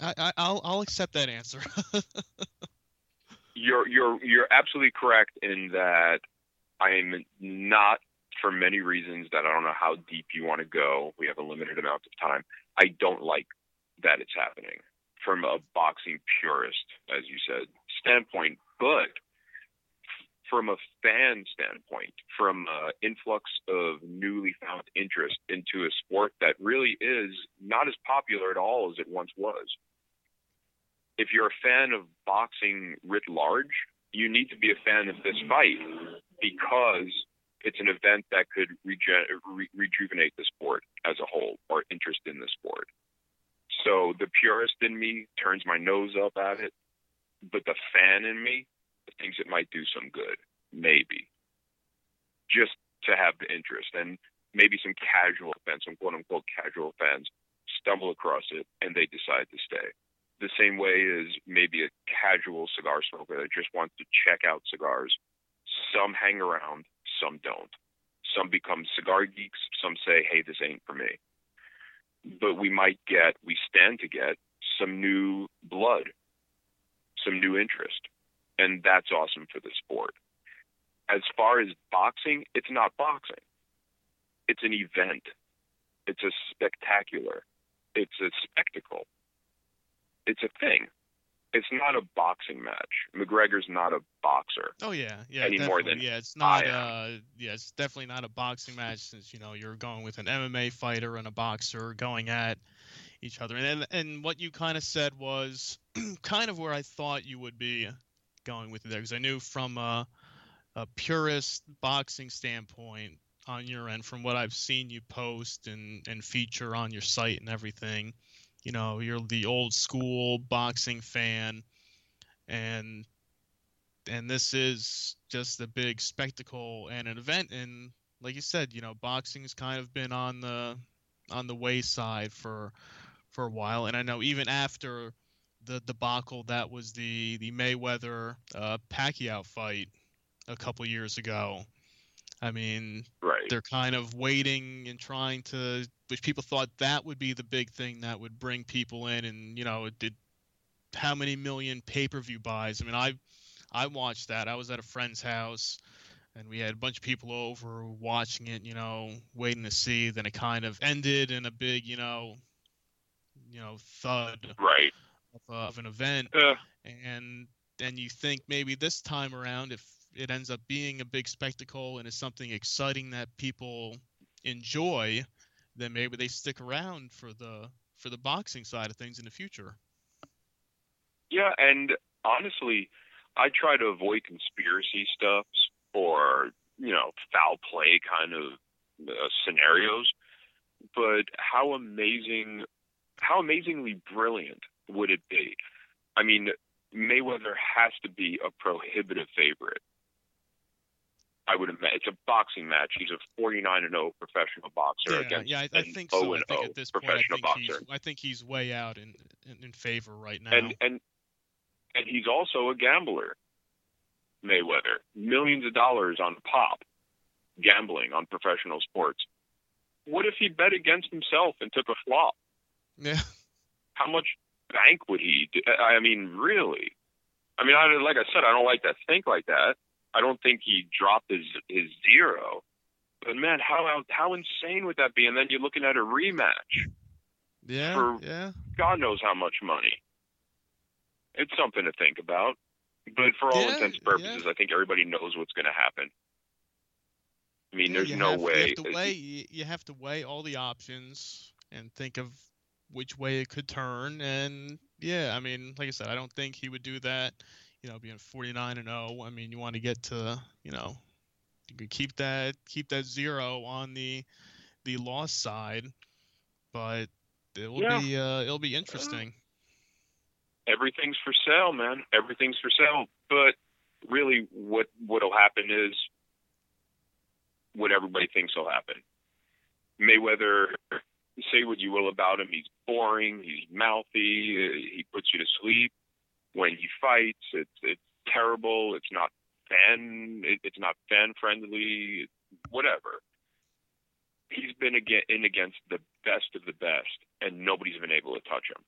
Speaker 2: I, I will I'll accept that answer.
Speaker 3: you're you're you're absolutely correct in that I am not for many reasons that I don't know how deep you want to go. We have a limited amount of time. I don't like that it's happening from a boxing purist, as you said, standpoint. But from a fan standpoint, from an influx of newly found interest into a sport that really is not as popular at all as it once was. If you're a fan of boxing writ large, you need to be a fan of this fight because it's an event that could re- rejuvenate the sport as a whole or interest in the sport. So the purist in me turns my nose up at it, but the fan in me thinks it might do some good, maybe, just to have the interest. And maybe some casual fans, some quote unquote casual fans, stumble across it and they decide to stay. The same way as maybe a casual cigar smoker that just wants to check out cigars. Some hang around, some don't. Some become cigar geeks, some say, hey, this ain't for me. But we might get, we stand to get some new blood, some new interest and that's awesome for the sport. As far as boxing, it's not boxing. It's an event. It's a spectacular. It's a spectacle. It's a thing. It's not a boxing match. McGregor's not a boxer.
Speaker 2: Oh yeah, yeah,
Speaker 3: any more than
Speaker 2: yeah. It's not. Uh, yeah, it's definitely not a boxing match since you know you're going with an MMA fighter and a boxer going at each other. And and, and what you kind of said was kind of where I thought you would be going with it there because I knew from a, a purist boxing standpoint on your end, from what I've seen you post and, and feature on your site and everything, you know, you're the old school boxing fan, and and this is just a big spectacle and an event. And like you said, you know, boxing's kind of been on the on the wayside for for a while, and I know even after the debacle that was the the Mayweather uh, Pacquiao fight a couple years ago. I mean,
Speaker 3: right.
Speaker 2: they're kind of waiting and trying to, which people thought that would be the big thing that would bring people in, and you know, it did how many million pay per view buys. I mean, I I watched that. I was at a friend's house, and we had a bunch of people over watching it. You know, waiting to see. Then it kind of ended in a big, you know, you know, thud.
Speaker 3: Right
Speaker 2: uh, of an event,
Speaker 3: yeah.
Speaker 2: and and you think maybe this time around, if it ends up being a big spectacle and is something exciting that people enjoy, then maybe they stick around for the for the boxing side of things in the future.
Speaker 3: Yeah, and honestly, I try to avoid conspiracy stuff or you know foul play kind of uh, scenarios. But how amazing, how amazingly brilliant would it be? I mean, Mayweather has to be a prohibitive favorite. I would imagine it's a boxing match. He's a 49 and 0 professional boxer
Speaker 2: Yeah,
Speaker 3: against
Speaker 2: yeah, I, I think
Speaker 3: 0
Speaker 2: so. I oh
Speaker 3: and
Speaker 2: think
Speaker 3: 0
Speaker 2: at this point, I think he's,
Speaker 3: boxer.
Speaker 2: I think he's way out in in, in favor right now.
Speaker 3: And and and he's also a gambler. Mayweather, millions of dollars on pop, gambling on professional sports. What if he bet against himself and took a flop?
Speaker 2: yeah,
Speaker 3: How much bank would he? Do? I mean, really? I mean, I, like I said, I don't like to think like that. I don't think he dropped his his zero. But man, how how insane would that be? And then you're looking at a rematch.
Speaker 2: yeah,
Speaker 3: For-
Speaker 2: yeah.
Speaker 3: God knows how much money. It's something to think about. But for all
Speaker 2: Yeah,
Speaker 3: intents and purposes, I think everybody knows what's going to happen. I mean,
Speaker 2: Yeah,
Speaker 3: there's no
Speaker 2: have,
Speaker 3: way.
Speaker 2: You have, to weigh, you you have to weigh all the options and think of which way it could turn. And yeah, I mean, like I said, I don't think he would do that. You know, being 49 and 0. I mean, you want to get to, you know, you could keep that keep that zero on the the loss side, but it will
Speaker 3: Yeah.
Speaker 2: be uh, it'll be interesting.
Speaker 3: everything's for sale, man. Everything's for sale. But really, what what'll happen is what everybody thinks will happen. Mayweather, say what you will about him, he's boring, he's mouthy, he puts you to sleep. When he fights, it's it's terrible. It's not fan. It, it's not fan friendly. Whatever. He's been in against the best of the best, and nobody's been able to touch him.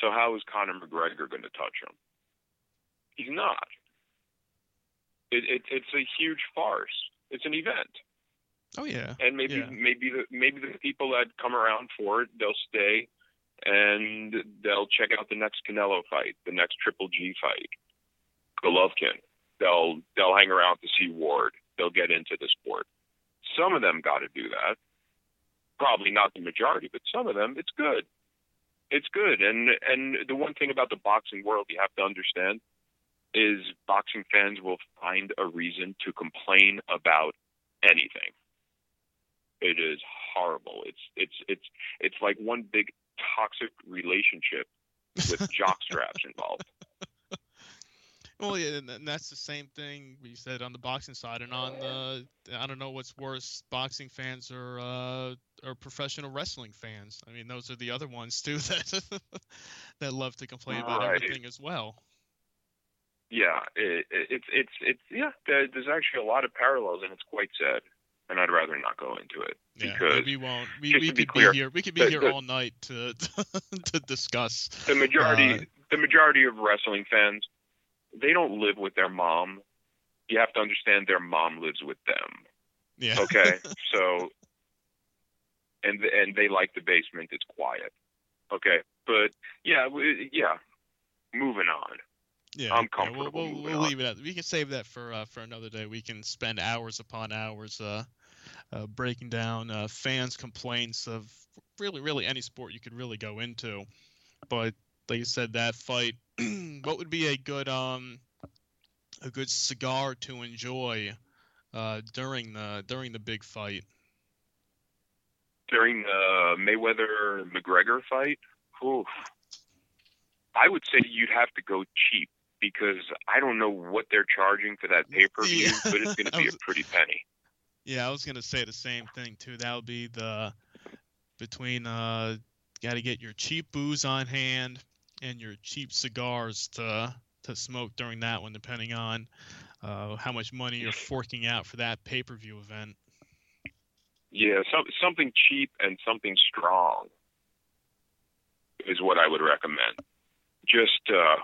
Speaker 3: So how is Conor McGregor going to touch him? He's not. It, it, it's a huge farce. It's an event,
Speaker 2: Oh yeah.
Speaker 3: and maybe
Speaker 2: Yeah.
Speaker 3: maybe the maybe the people that come around for it, they'll stay, and they'll check out the next Canelo fight, the next Triple G fight, Golovkin. They'll they'll hang around to see Ward. They'll get into the sport. Some of them got to do that. Probably not the majority, but some of them. It's good it's good and and the one thing about the boxing world you have to understand is boxing fans will find a reason to complain about anything it is horrible it's it's it's it's like one big toxic relationship with jock straps involved
Speaker 2: Well, yeah, and, that's the same thing you said on the boxing side, and on the I don't know what's worse, boxing fans or uh, or professional wrestling fans. I mean, those are the other ones too that that love to complain about
Speaker 3: Right.
Speaker 2: everything as well.
Speaker 3: yeah it, it, it's it's it's yeah there, there's actually a lot of parallels and it's quite sad and i'd rather not go into it
Speaker 2: Yeah,
Speaker 3: because
Speaker 2: we won't. We, we
Speaker 3: to be
Speaker 2: could
Speaker 3: clear,
Speaker 2: be here. We could be
Speaker 3: the-
Speaker 2: here
Speaker 3: the-
Speaker 2: all night to to discuss.
Speaker 3: the majority
Speaker 2: Uh,
Speaker 3: the majority of wrestling fans they don't live with their mom you have to understand their mom lives with them
Speaker 2: Yeah.
Speaker 3: okay so and and they like the basement it's quiet okay but yeah yeah moving on
Speaker 2: Yeah,
Speaker 3: I'm
Speaker 2: yeah, We'll, we'll, we'll leave it at. We can save that for uh, for another day. We can spend hours upon hours uh, uh, breaking down uh, fans' complaints of really, really any sport you could really go into. But like you said, that fight. what would be a good um a good cigar to enjoy uh, during the during the big fight?
Speaker 3: during the mayweather mcgregor fight oof, i would say you'd have to go cheap because i don't know what they're charging for that pay-per-view
Speaker 2: Yeah.
Speaker 3: but it's going to be a pretty penny
Speaker 2: Yeah, I was gonna say the same thing too. That would be the between uh, got to get your cheap booze on hand and your cheap cigars to to smoke during that one, depending on uh, how much money you're forking out for that pay per view event.
Speaker 3: Yeah, some, something cheap and something strong is what I would recommend. Just, uh,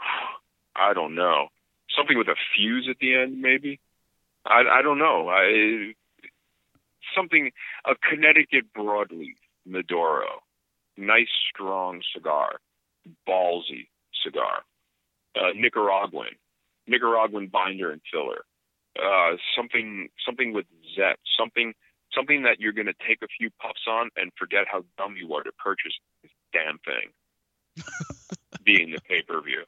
Speaker 3: I don't know, something with a fuse at the end, maybe. I, I don't know. I something a Connecticut broadleaf Maduro, nice strong cigar, ballsy cigar, uh, Nicaraguan, Nicaraguan binder and filler, uh, something something with zet, something something that you're going to take a few puffs on and forget how dumb you are to purchase. This damn thing, being the pay per view.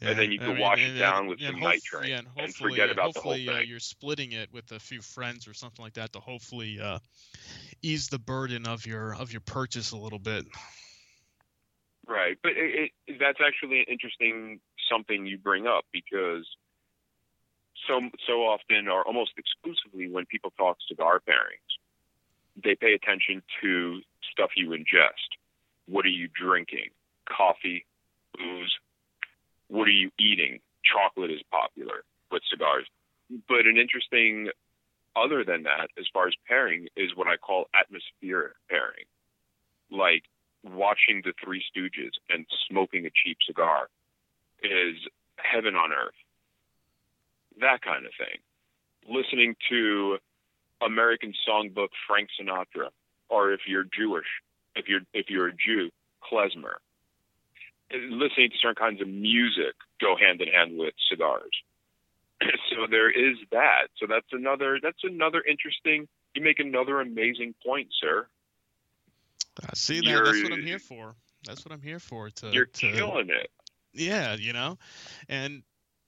Speaker 3: And then you
Speaker 2: I
Speaker 3: can
Speaker 2: mean,
Speaker 3: wash it down
Speaker 2: and-
Speaker 3: with
Speaker 2: and
Speaker 3: some nitrate
Speaker 2: yeah, and,
Speaker 3: and forget about the whole
Speaker 2: hopefully, uh, you're splitting it with a few friends or something like that to hopefully uh, ease the burden of your of your purchase a little bit.
Speaker 3: Right, but it, it, that's actually an interesting something you bring up because so so often, or almost exclusively, when people talk cigar pairings, they pay attention to stuff you ingest. What are you drinking? Coffee, booze. What are you eating? Chocolate is popular with cigars, but an interesting other than that, as far as pairing, is what I call atmospheric pairing, like watching the Three Stooges and smoking a cheap cigar is heaven on earth. That kind of thing. Listening to American songbook Frank Sinatra, or if you're Jewish, if you're if you're a Jew, klezmer. Listening to certain kinds of music go hand in hand with cigars. so there is that. So that's another that's another interesting. You make another amazing point, sir.
Speaker 2: I see, that,
Speaker 3: You're-
Speaker 2: that's what I'm here for. That's what I'm here for. To
Speaker 3: You're
Speaker 2: to,
Speaker 3: killing it.
Speaker 2: Yeah, you know, and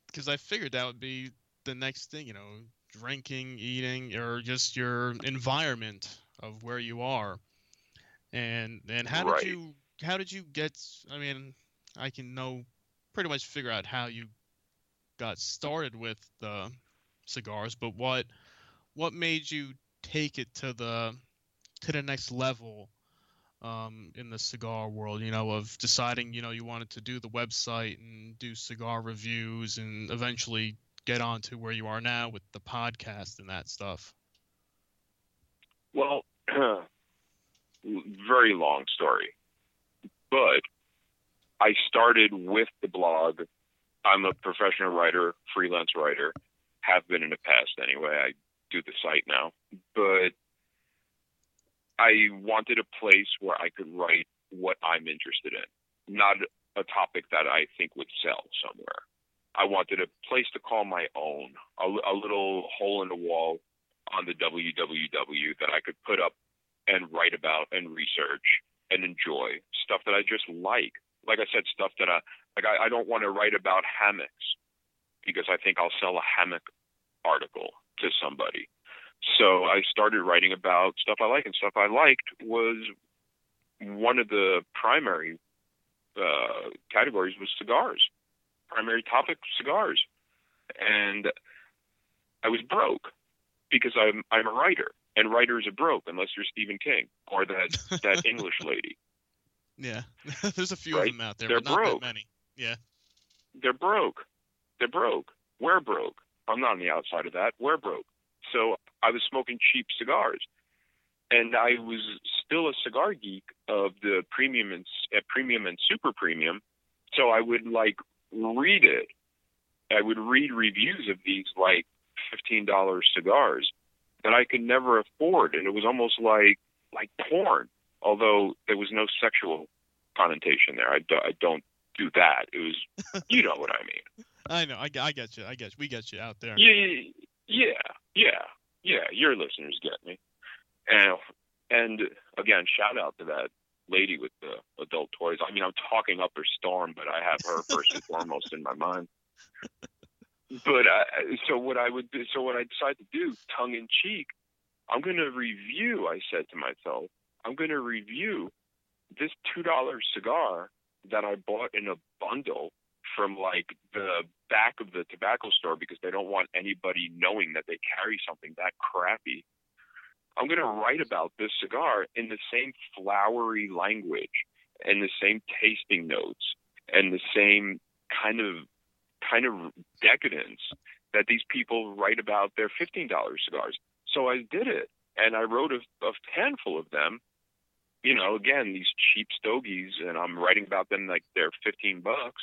Speaker 2: because I figured that would be the next thing, you know, drinking, eating, or just your environment of where you are. And and how
Speaker 3: Right.
Speaker 2: did you how did you get? I mean, I can know pretty much figure out how you got started with the cigars, but what what made you take it to the to the next level um, in the cigar world, you know, of deciding, you know, you wanted to do the website and do cigar reviews and eventually get on to where you are now with the podcast and that stuff.
Speaker 3: Well, very long story, but I started with the blog. I'm a professional writer, freelance writer, have been in the past anyway. I do the site now, but I wanted a place where I could write what I'm interested in, not a topic that I think would sell somewhere. I wanted a place to call my own, a, a little hole in the wall on the www that I could put up and write about and research and enjoy stuff that I just like. Like I said, stuff that I like. I, I don't want to write about hammocks because I think I'll sell a hammock article to somebody. So I started writing about stuff I like, and stuff I liked was one of the primary uh, categories was cigars. Primary topic cigars, and I was broke because I'm I'm a writer, and writers are broke unless you're Stephen King or that that English lady.
Speaker 2: Yeah, there's a few
Speaker 3: Right.
Speaker 2: of them out there,
Speaker 3: They're
Speaker 2: but not
Speaker 3: broke.
Speaker 2: that many. Yeah,
Speaker 3: They're broke. They're broke. We're broke. I'm not on the outside of that. We're broke. So I was smoking cheap cigars, and I was still a cigar geek of the premium and uh, premium and super premium. So I would like read it. I would read reviews of these like fifteen dollars cigars that I could never afford, and it was almost like like porn. Although there was no sexual connotation there, I, do, I don't do that. It was, you know what I mean.
Speaker 2: I know. I, I get you. I guess. We get you out there.
Speaker 3: Yeah, yeah, yeah, yeah. Your listeners get me. And and again, shout out to that lady with the adult toys. I mean, I'm talking up her storm, but I have her first and foremost in my mind. But I, so what I would do, so what I decided to do, tongue in cheek, I'm going to review. I said to myself, I'm going to review this two dollar cigar that I bought in a bundle from like the back of the tobacco store because they don't want anybody knowing that they carry something that crappy. I'm going to write about this cigar in the same flowery language and the same tasting notes and the same kind of kind of decadence that these people write about their $15 cigars. So I did it and I wrote a, a handful of them. You know, again, these cheap stogies and I'm writing about them like they're 15 bucks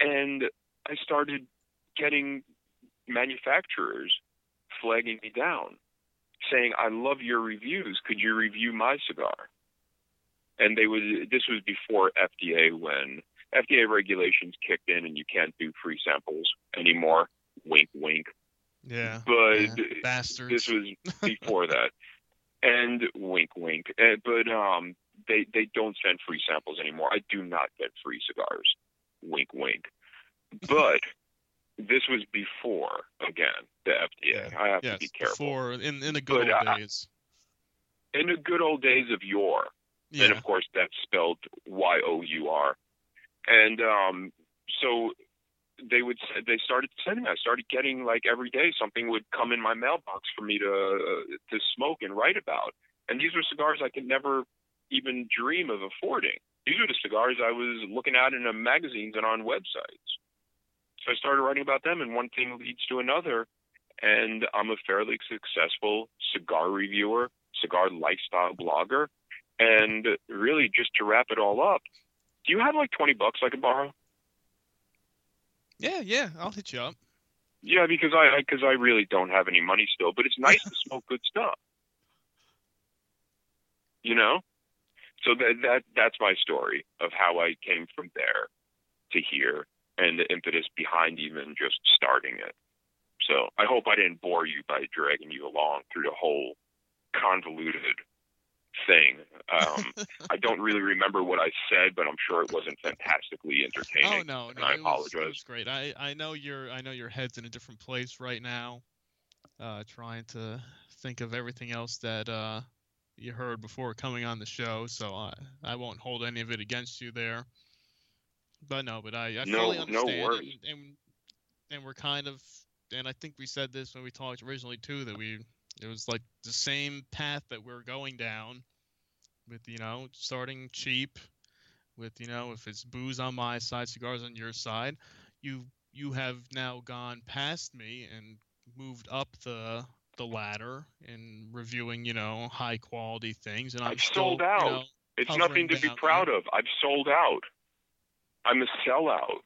Speaker 3: and I started getting manufacturers flagging me down, saying, "I love your reviews. Could you review my cigar?" And they would. This was before FDA, when FDA regulations kicked in, and you can't do free samples anymore. Wink, wink.
Speaker 2: Yeah.
Speaker 3: But
Speaker 2: yeah. Bastards.
Speaker 3: this was before that. And wink, wink. Uh, But um, they they don't send free samples anymore. I do not get free cigars. Wink, wink. But this was before again the FDA. I have
Speaker 2: yes.
Speaker 3: to be careful.
Speaker 2: Before in in the good
Speaker 3: But,
Speaker 2: old
Speaker 3: uh,
Speaker 2: days.
Speaker 3: In the good old days of yore,
Speaker 2: Yeah.
Speaker 3: and of course that's spelled Y O U R. And um, so they would they started sending. me. I started getting like every day something would come in my mailbox for me to uh, to smoke and write about. And these were cigars I could never even dream of affording. These were the cigars I was looking at in magazines and on websites. So I started writing about them, and one thing leads to another. And I'm a fairly successful cigar reviewer, cigar lifestyle blogger. And really, just to wrap it all up, do you have like 20 bucks I could borrow?
Speaker 2: Yeah, yeah, I'll hit you up.
Speaker 3: Yeah, because I because I really don't have any money still, but it's nice to smoke good stuff. You know, so that that that's my story of how I came from there to here and the impetus behind even just starting it. So I hope I didn't bore you by dragging you along through the whole convoluted thing. Um, I don't really remember what I said, but I'm sure it wasn't fantastically entertaining.
Speaker 2: Oh no, no,
Speaker 3: I
Speaker 2: it was, it
Speaker 3: apologize.
Speaker 2: was great. I I know your I know your head's in a different place right now, uh, trying to think of everything else that uh you heard before coming on the show. So I I won't hold any of it against you there. But no, but I I
Speaker 3: No-
Speaker 2: fully
Speaker 3: no
Speaker 2: understand.
Speaker 3: worries.
Speaker 2: And, and and we're kind of and I think we said this when we talked originally too that we it was like the same path that we're going down with you know starting cheap with you know if it's booze on my side cigars on your side you you have now gone past me and moved up the the ladder in reviewing you know high quality things and i'm
Speaker 3: I've
Speaker 2: still,
Speaker 3: sold
Speaker 2: you
Speaker 3: out.
Speaker 2: know,
Speaker 3: It's nothing to be proud
Speaker 2: there.
Speaker 3: of. I've sold out. I'm a sellout.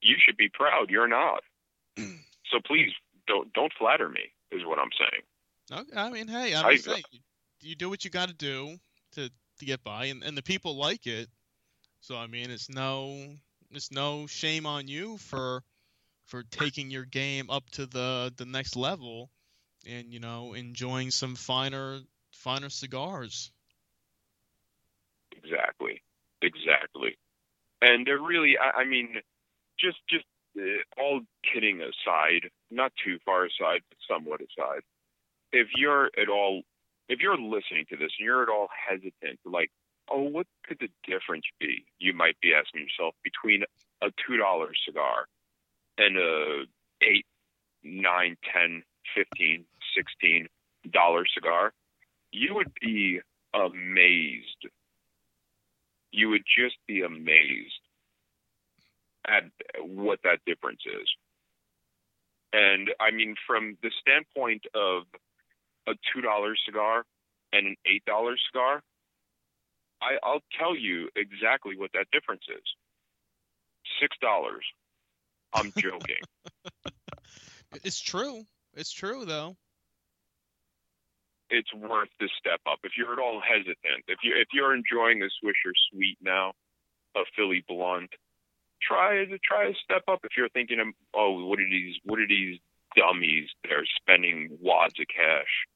Speaker 3: You should be proud. You're not. so please don't don't flatter me. Is what I'm saying.
Speaker 2: Okay, I mean, hey, I'm
Speaker 3: I-
Speaker 2: just saying, you- you do what you got to do to to get by, and, and the people like it. So I mean, it's no it's no shame on you for for taking your game up to the the next level, and you know enjoying some finer finer cigars.
Speaker 3: Exactly. Exactly. And they're really. I, I mean, just just uh, all aside, not too far aside, but somewhat aside. If you're at all, if you're listening to this and you're at all hesitant, like, oh, what could the difference be? You might be asking yourself between a two dollar cigar and a eight, nine, ten, fifteen, sixteen dollar cigar. You would be amazed you would just be amazed at what that difference is. And I mean, from the standpoint of a two dollar cigar and an eight dollar cigar, I, I'll tell you exactly what that difference is. Six dollars. I'm joking.
Speaker 2: It's true. It's true though.
Speaker 3: it's worth the step up. If you're at all hesitant, if you if you're enjoying a Swisher Sweet now, a Philly Blunt, try to try a step up. If you're thinking, of, oh, what are these what are these dummies? They're spending wads of cash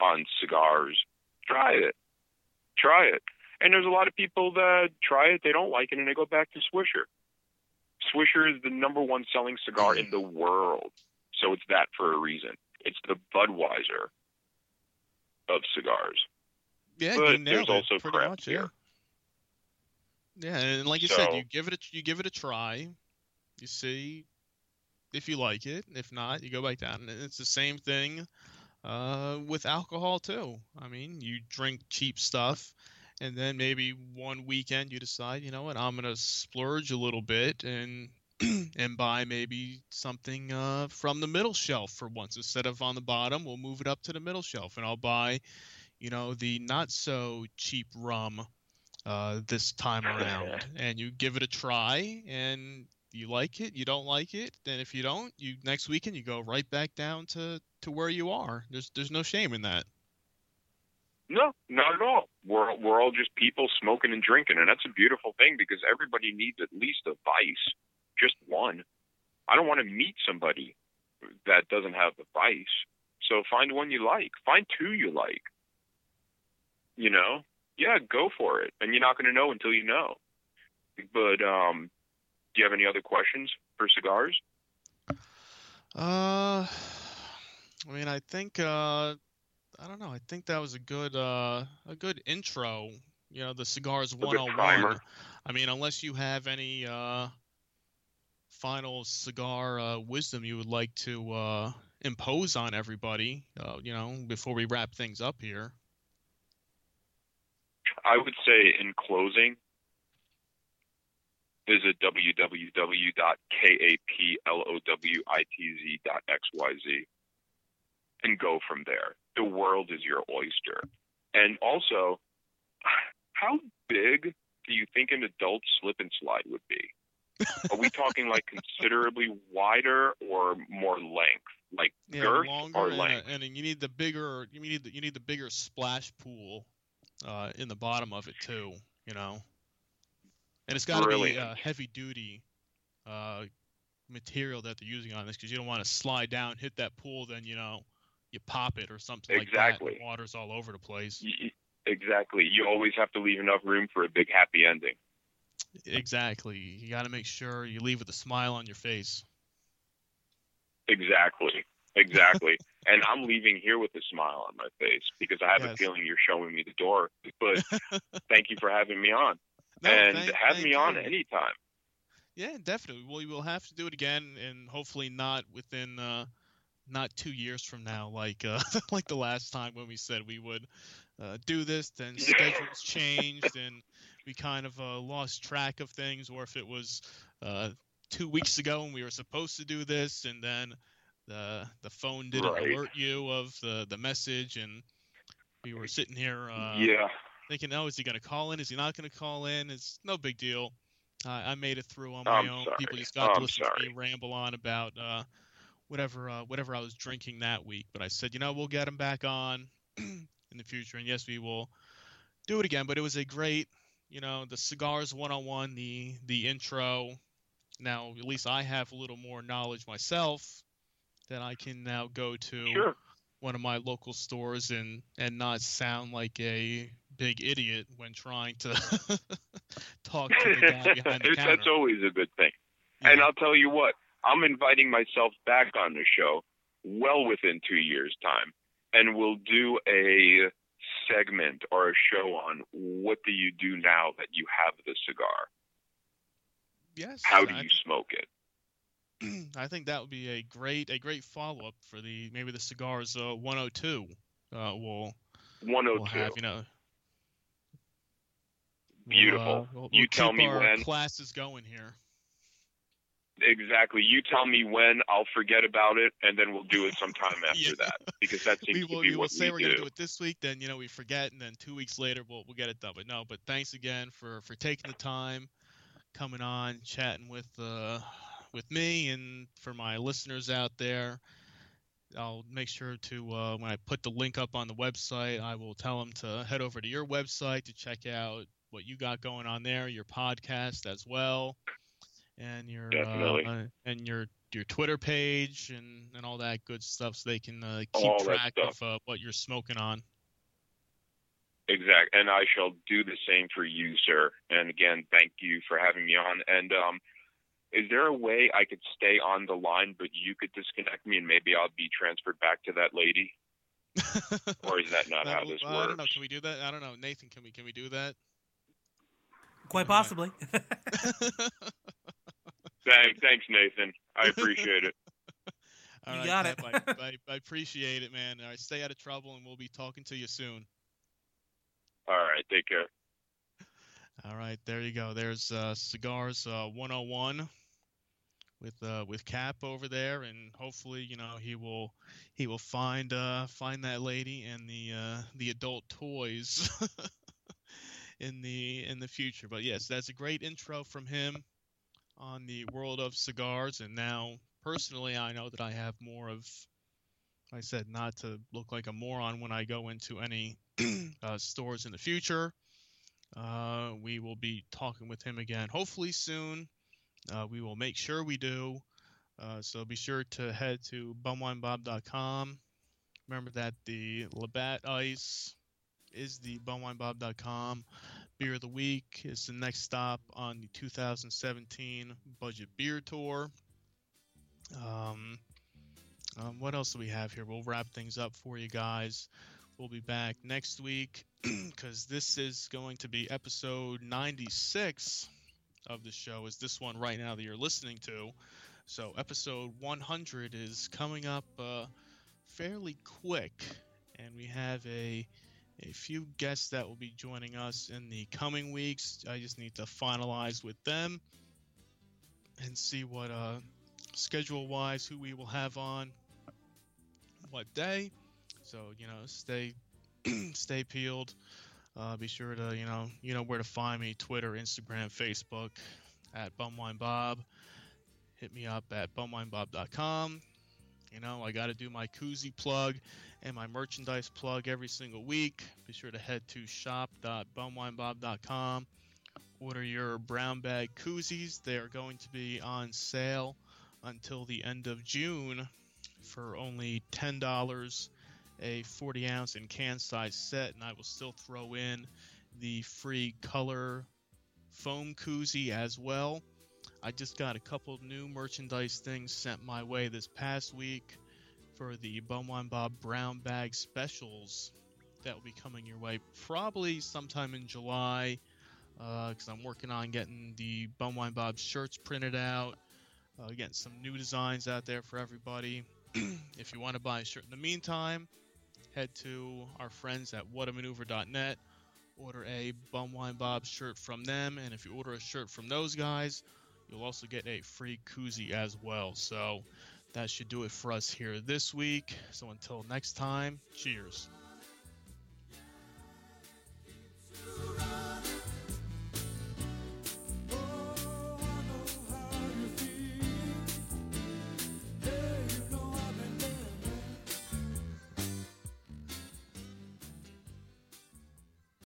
Speaker 3: on cigars. Try it, try it. And there's a lot of people that try it, they don't like it, and they go back to Swisher. Swisher is the number one selling cigar in the world, so it's that for a reason. It's the Budweiser of cigars.
Speaker 2: Yeah,
Speaker 3: But there's
Speaker 2: it,
Speaker 3: also craft
Speaker 2: much. Yeah. Yeah, and like you said, you give it a you give it a try. You see if you like it. If not, you go back down. And it's the same thing uh, with alcohol too. I mean, you drink cheap stuff, and then maybe one weekend you decide, you know what, I'm gonna splurge a little bit and and buy maybe something uh, from the middle shelf for once instead of on the bottom. We'll move it up to the middle shelf, and I'll buy, you know, the not so cheap rum uh, this time around, and you give it a try, and you like it, you don't like it, then if you don't, you next weekend you go right back down to to where you are. There's there's no shame in that.
Speaker 3: No, not at all. We're we're all just people smoking and drinking, and that's a beautiful thing because everybody needs at least a vice, just one. I don't want to meet somebody that doesn't have a vice. So find one you like. Find two you like. You know, yeah, go for it, and you're not going to know until you know. But um, do you have any other questions for cigars?
Speaker 2: Uh, I mean, I think uh, I don't know. I think that was a good uh, a good intro. You know, the cigars
Speaker 3: good
Speaker 2: 101.
Speaker 3: primer.
Speaker 2: I mean, unless you have any uh, final cigar uh, wisdom you would like to uh, impose on everybody, uh, you know, before we wrap things up here.
Speaker 3: I would say in closing, visit www.kaplowitz.xyz and go from there. The world is your oyster. And also, how big do you think an adult slip and slide would be? Are we talking like considerably wider or more length? Like
Speaker 2: Yeah,
Speaker 3: girth
Speaker 2: longer
Speaker 3: or
Speaker 2: and,
Speaker 3: length?
Speaker 2: and you need the bigger you need the, you need the bigger splash pool uh, in the bottom of it too. You know, and it's got to be
Speaker 3: Brilliant.
Speaker 2: uh, heavy duty uh, material that they're using on this because you don't want to slide down, hit that pool, then you know you pop it or something like that.
Speaker 3: Exactly.
Speaker 2: Water's all over the place.
Speaker 3: Exactly. You always have to leave enough room for a big happy ending.
Speaker 2: Exactly. You got to make sure you leave with a smile on your face.
Speaker 3: Exactly. Exactly. And I'm leaving here with a smile on my face because I have a feeling you're showing me the door. But thank you for having me on.
Speaker 2: No,
Speaker 3: and
Speaker 2: thank-
Speaker 3: have
Speaker 2: thank
Speaker 3: me on anytime.
Speaker 2: Yeah, definitely. Well, We will have to do it again, and hopefully not within uh, not two years from now, like uh, like the last time when we said we would uh, do this. Then schedules changed, and we kind of uh, lost track of things. Or if it was uh, two weeks ago and we were supposed to do this, and then the the phone didn't
Speaker 3: Right.
Speaker 2: alert you of the the message, and we were sitting here uh,
Speaker 3: yeah.
Speaker 2: thinking, oh, is he going to call in? Is he not going to call in? It's no big deal. I I made it through on my
Speaker 3: I'm
Speaker 2: own.
Speaker 3: sorry.
Speaker 2: People just got to
Speaker 3: I'm
Speaker 2: listen to me ramble on about uh, whatever uh, whatever I was drinking that week. But I said, you know, we'll get him back on in the future, and yes, we will do it again. But it was a great, you know, the cigars one on one, the the intro. Now, at least I have a little more knowledge myself that I can now go to
Speaker 3: Sure.
Speaker 2: one of my local stores and and not sound like a big idiot when trying to talk to the guy behind the counter.
Speaker 3: That's always a good thing. And I'll tell you what, I'm inviting myself back on the show well within two years' time, and we'll do a segment or a show on what do you do now that you have the cigar?
Speaker 2: yes,
Speaker 3: How do
Speaker 2: I,
Speaker 3: you smoke it?
Speaker 2: I think that would be a great a great follow up for the maybe the cigars uh, 102. Uh, we'll we'll
Speaker 3: 102.
Speaker 2: have you know.
Speaker 3: Beautiful.
Speaker 2: uh, we'll,
Speaker 3: You
Speaker 2: we'll
Speaker 3: tell me
Speaker 2: our
Speaker 3: when.
Speaker 2: classes going here.
Speaker 3: Exactly. You tell me when, I'll forget about it, and then we'll do it sometime after
Speaker 2: Yeah.
Speaker 3: that because that seems
Speaker 2: we will,
Speaker 3: to be
Speaker 2: we will
Speaker 3: what
Speaker 2: say
Speaker 3: we
Speaker 2: we're gonna do it this week, then you know we forget, and then two weeks later we'll we'll get it done. But no, but thanks again for for taking the time, coming on, chatting with uh with me, and for my listeners out there. I'll make sure to uh, when I put the link up on the website, I will tell them to head over to your website to check out what you got going on there, your podcast as well, and your uh, and your your Twitter page and, and all that good stuff, so they can uh, keep
Speaker 3: All
Speaker 2: track of uh, what you're smoking on.
Speaker 3: Exactly, And I shall do the same for you, sir. And again, thank you for having me on. And um, is there a way I could stay on the line, but you could disconnect me, and maybe I'll be transferred back to that lady? Or is that not
Speaker 2: That
Speaker 3: how
Speaker 2: will-
Speaker 3: works?
Speaker 2: I don't know. Can we do that? I don't know, Nathan. Can we can we do that?
Speaker 4: Quite possibly.
Speaker 3: Thanks, thanks, Nathan. I appreciate it.
Speaker 2: All
Speaker 4: You
Speaker 2: right,
Speaker 4: got
Speaker 2: Cap,
Speaker 4: it.
Speaker 2: I, I, I appreciate it, man. All right, stay out of trouble, and we'll be talking to you soon.
Speaker 3: All right, take care.
Speaker 2: All right, there you go. There's uh, cigars uh, 101 with uh, with Cap over there, and hopefully, you know, he will he will find uh, find that lady and the uh, the adult toys in the in the future. But yes, that's a great intro from him on the world of cigars, and now personally, I know that I have more of. I said not to look like a moron when I go into any uh, stores in the future. Uh, we will be talking with him again, hopefully soon. Uh, we will make sure we do. Uh, so be sure to head to bumwinebob.com. Remember that the Labatt Ice is the bumwinebob.com. Beer of the Week is the next stop on the 2017 Budget Beer Tour. Um, um, what else do we have here? We'll wrap things up for you guys. We'll be back next week because this is going to be episode 96 of the show. Is this one right now that you're listening to? So episode 100 is coming up uh, fairly quick, and we have a a few guests that will be joining us in the coming weeks. I just need to finalize with them and see what uh, schedule wise who we will have on what day. So you know, stay stay peeled. Uh, be sure to you know you know where to find me: Twitter, Instagram, Facebook at bumwinebob. Hit me up at bumwinebob.com. You know, I got to do my koozie plug and my merchandise plug every single week. Be sure to head to shop.bumwinebob.com. Order your brown bag koozies. They are going to be on sale until the end of June for only $10 a 40 ounce and can size set, and I will still throw in the free color foam koozie as well. I just got a couple new merchandise things sent my way this past week for the Bumwine Bob Brown Bag specials that will be coming your way probably sometime in July because uh, I'm working on getting the Bumwine Bob shirts printed out, uh, getting some new designs out there for everybody. if you want to buy a shirt in the meantime, head to our friends at whatamaneuver.net, order a Bumwine Bob shirt from them, and if you order a shirt from those guys, You'll also get a free koozie as well. So that should do it for us here this week. So until next time, cheers.